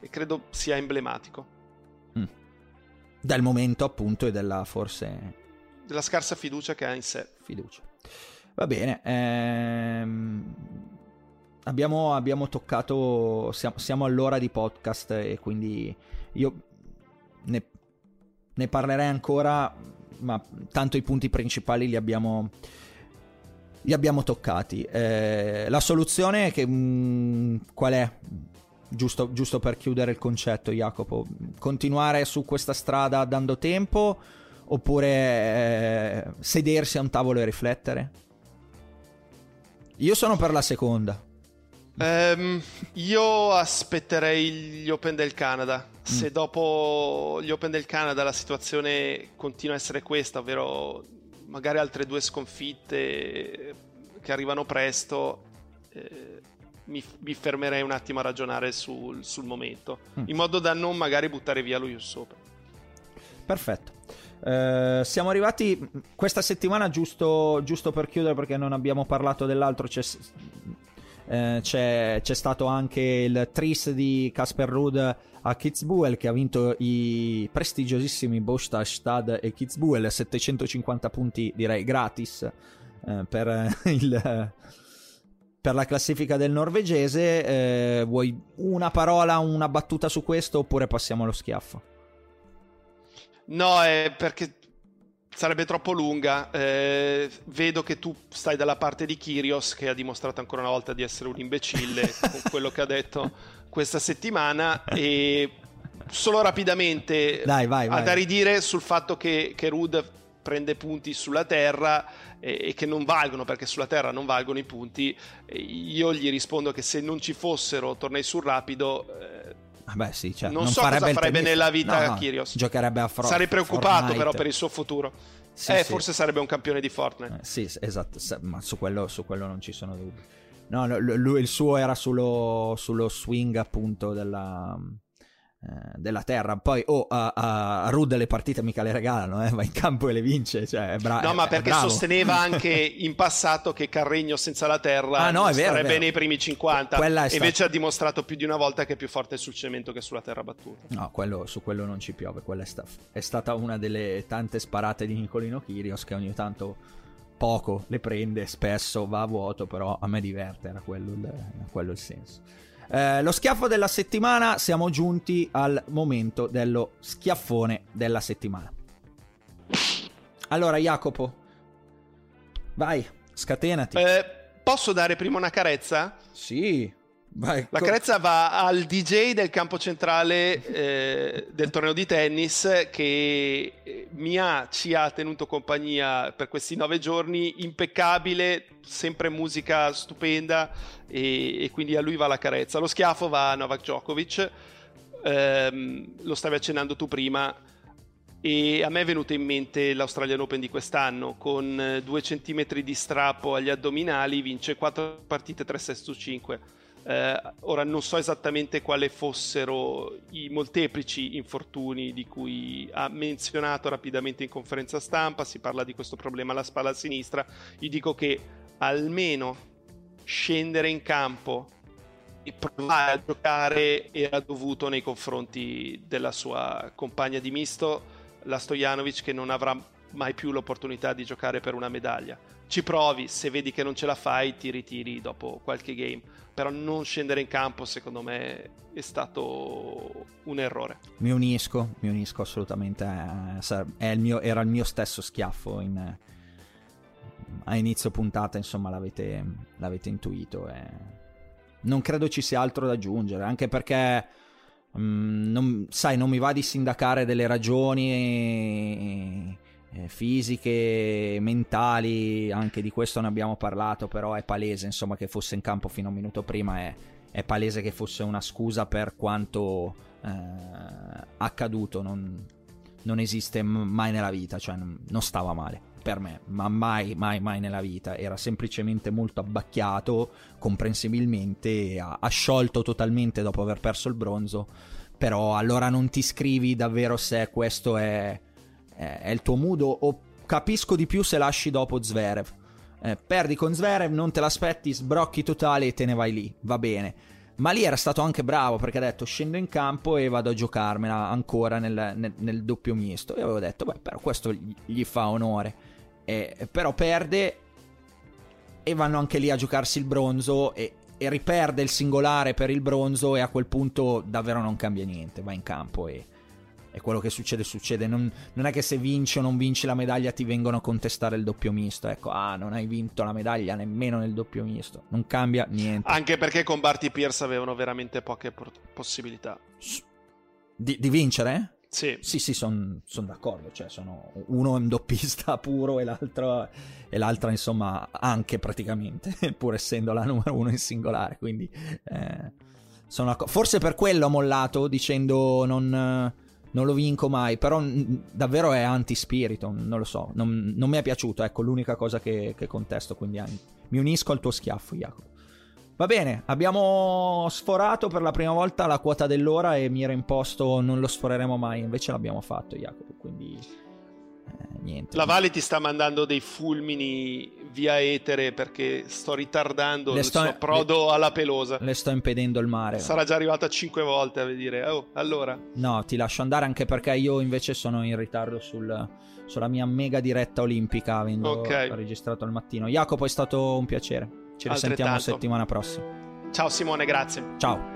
E credo sia emblematico. Mm. Del momento appunto e della forse... Della scarsa fiducia che ha in sé. Fiducia. Va bene. Ehm abbiamo, abbiamo toccato, siamo, siamo, all'ora di podcast e quindi io ne, ne, parlerei ancora, ma tanto i punti principali li abbiamo, li abbiamo toccati. Eh, la soluzione è che, mh, mm, qual è? Giusto, giusto per chiudere il concetto, Jacopo, continuare su questa strada dando tempo oppure eh, sedersi a un tavolo e riflettere? Io sono per la seconda. Um, io aspetterei gli Open del Canada. Mm. Se dopo gli Open del Canada la situazione continua a essere questa, ovvero magari altre due sconfitte che arrivano presto, eh, mi, mi, fermerei un attimo a ragionare sul, sul momento, mm. in modo da non magari buttare via lo US Open. Perfetto. Uh, siamo arrivati questa settimana, giusto, giusto, per chiudere, perché non abbiamo parlato dell'altro. C'è eh, c'è, c'è, stato anche il tris di Casper Ruud a Kitzbühel che ha vinto i prestigiosissimi Bostadt e Kitzbühel. 750 punti direi gratis eh, per, il, per la classifica del norvegese. Eh, vuoi una parola una battuta su questo oppure passiamo allo schiaffo No, è perché sarebbe troppo lunga. Eh, vedo che tu stai dalla parte di Kyrios, che ha dimostrato ancora una volta di essere un imbecille con quello che ha detto questa settimana. E solo rapidamente Dai, vai, vai. a da ridire sul fatto che, che Rud prende punti sulla terra e, e, che non valgono perché sulla terra non valgono i punti. io gli rispondo che se non ci fossero tornei sul rapido. Eh, Beh, sì, cioè, non, non so farebbe cosa farebbe nella vita no, no, Kyrgios. Giocherebbe a Fortnite. Sarei preoccupato Fortnite. però per il suo futuro. Sì, eh, sì. forse sarebbe un campione di Fortnite. Eh, sì, esatto, ma su quello, su quello non ci sono dubbi. No, lui, il suo era sullo, sullo swing appunto della, della terra. Poi oh, a, a, Rude le partite mica le regalano, eh? va in campo e le vince. Cioè, è bra- no, ma perché sosteneva anche in passato che Carregno senza la terra ah, no, è vero, sarebbe nei primi 50. Invece stato... ha dimostrato più di una volta che è più forte sul cemento che sulla terra battuta. No, quello, su quello non ci piove. Quella è, sta- è stata una delle tante sparate di Nicolino Kirios che ogni tanto poco le prende, spesso va a vuoto, però a me diverte, era quello il, quello il senso. Eh, lo schiaffo della settimana, siamo giunti al momento dello schiaffone della settimana. Allora, Jacopo, vai, scatenati. Eh, posso dare prima una carezza? Sì. Vai, la carezza va al DJ del campo centrale eh, del torneo di tennis che eh, mi ha, ci ha tenuto compagnia per questi nove giorni, impeccabile, sempre musica stupenda e, e quindi a lui va la carezza. Lo schiaffo va a Novak Djokovic, ehm, lo stavi accennando tu prima, e a me è venuto in mente l'Australian Open di quest'anno. Con due centimetri di strappo agli addominali vince quattro partite 3 6 su 5 eh, ora non so esattamente quali fossero i molteplici infortuni di cui ha menzionato rapidamente in conferenza stampa, si parla di questo problema alla spalla sinistra, gli dico che almeno scendere in campo e provare a giocare era dovuto nei confronti della sua compagna di misto, la Stojanovic, che non avrà mai più l'opportunità di giocare per una medaglia. Ci provi, se vedi che non ce la fai, ti ritiri dopo qualche game però non scendere in campo secondo me è stato un errore. Mi unisco, mi unisco assolutamente, il mio, era il mio stesso schiaffo in, a inizio puntata, insomma, l'avete, l'avete intuito. E non credo ci sia altro da aggiungere, anche perché, um, non, sai, non mi va di sindacare delle ragioni eh, fisiche, mentali, anche di questo ne abbiamo parlato, però è palese, insomma, che fosse in campo fino a un minuto prima è, è palese che fosse una scusa per quanto eh, accaduto, non, non, esiste mai nella vita, cioè non stava male per me, ma mai, mai, mai nella vita. Era semplicemente molto abbacchiato, comprensibilmente, ha, sciolto totalmente dopo aver perso il bronzo. Però allora non ti scrivi davvero se questo è, è, è il tuo mood o capisco di più se lasci dopo Zverev. Eh, perdi con Zverev, non te l'aspetti, sbrocchi totale e te ne vai lì, va bene. Ma lì era stato anche bravo perché ha detto scendo in campo e vado a giocarmela ancora nel, nel, nel doppio misto. Io avevo detto, beh, però questo gli, gli fa onore eh, però perde e vanno anche lì a giocarsi il bronzo e, e, riperde il singolare per il bronzo e a quel punto davvero non cambia niente, va in campo e, e quello che succede succede, non, non, è che se vinci o non vinci la medaglia ti vengono a contestare il doppio misto, ecco, ah non hai vinto la medaglia nemmeno nel doppio misto, non cambia niente. Anche perché con Barty Pierce avevano veramente poche possibilità. Di, di vincere? Sì, sì, sì sono son d'accordo. Cioè, sono uno è un doppista puro e l'altro, e l'altra, insomma, anche praticamente, pur essendo la numero uno in singolare. Quindi, eh, sono acc- forse per quello ho mollato dicendo non, non lo vinco mai. Però n- davvero è anti-spirito. Non lo so. Non, non, mi è piaciuto. Ecco, l'unica cosa che, che contesto. Quindi, eh, mi unisco al tuo schiaffo, Jacopo. Va bene, abbiamo sforato per la prima volta la quota dell'ora e mi era imposto non lo sforeremo mai, invece l'abbiamo fatto Jacopo, quindi niente. La Vale ti sta mandando dei fulmini via etere perché sto ritardando le il sto, suo approdo le, alla pelosa. Le sto impedendo il mare. Sarà già arrivata cinque volte a dire, oh, allora. No, ti lascio andare anche perché io invece sono in ritardo sul, sulla mia mega diretta olimpica avendo okay. registrato al mattino. Jacopo è stato un piacere. Ci risentiamo settimana prossima. Ciao Simone, grazie. Ciao.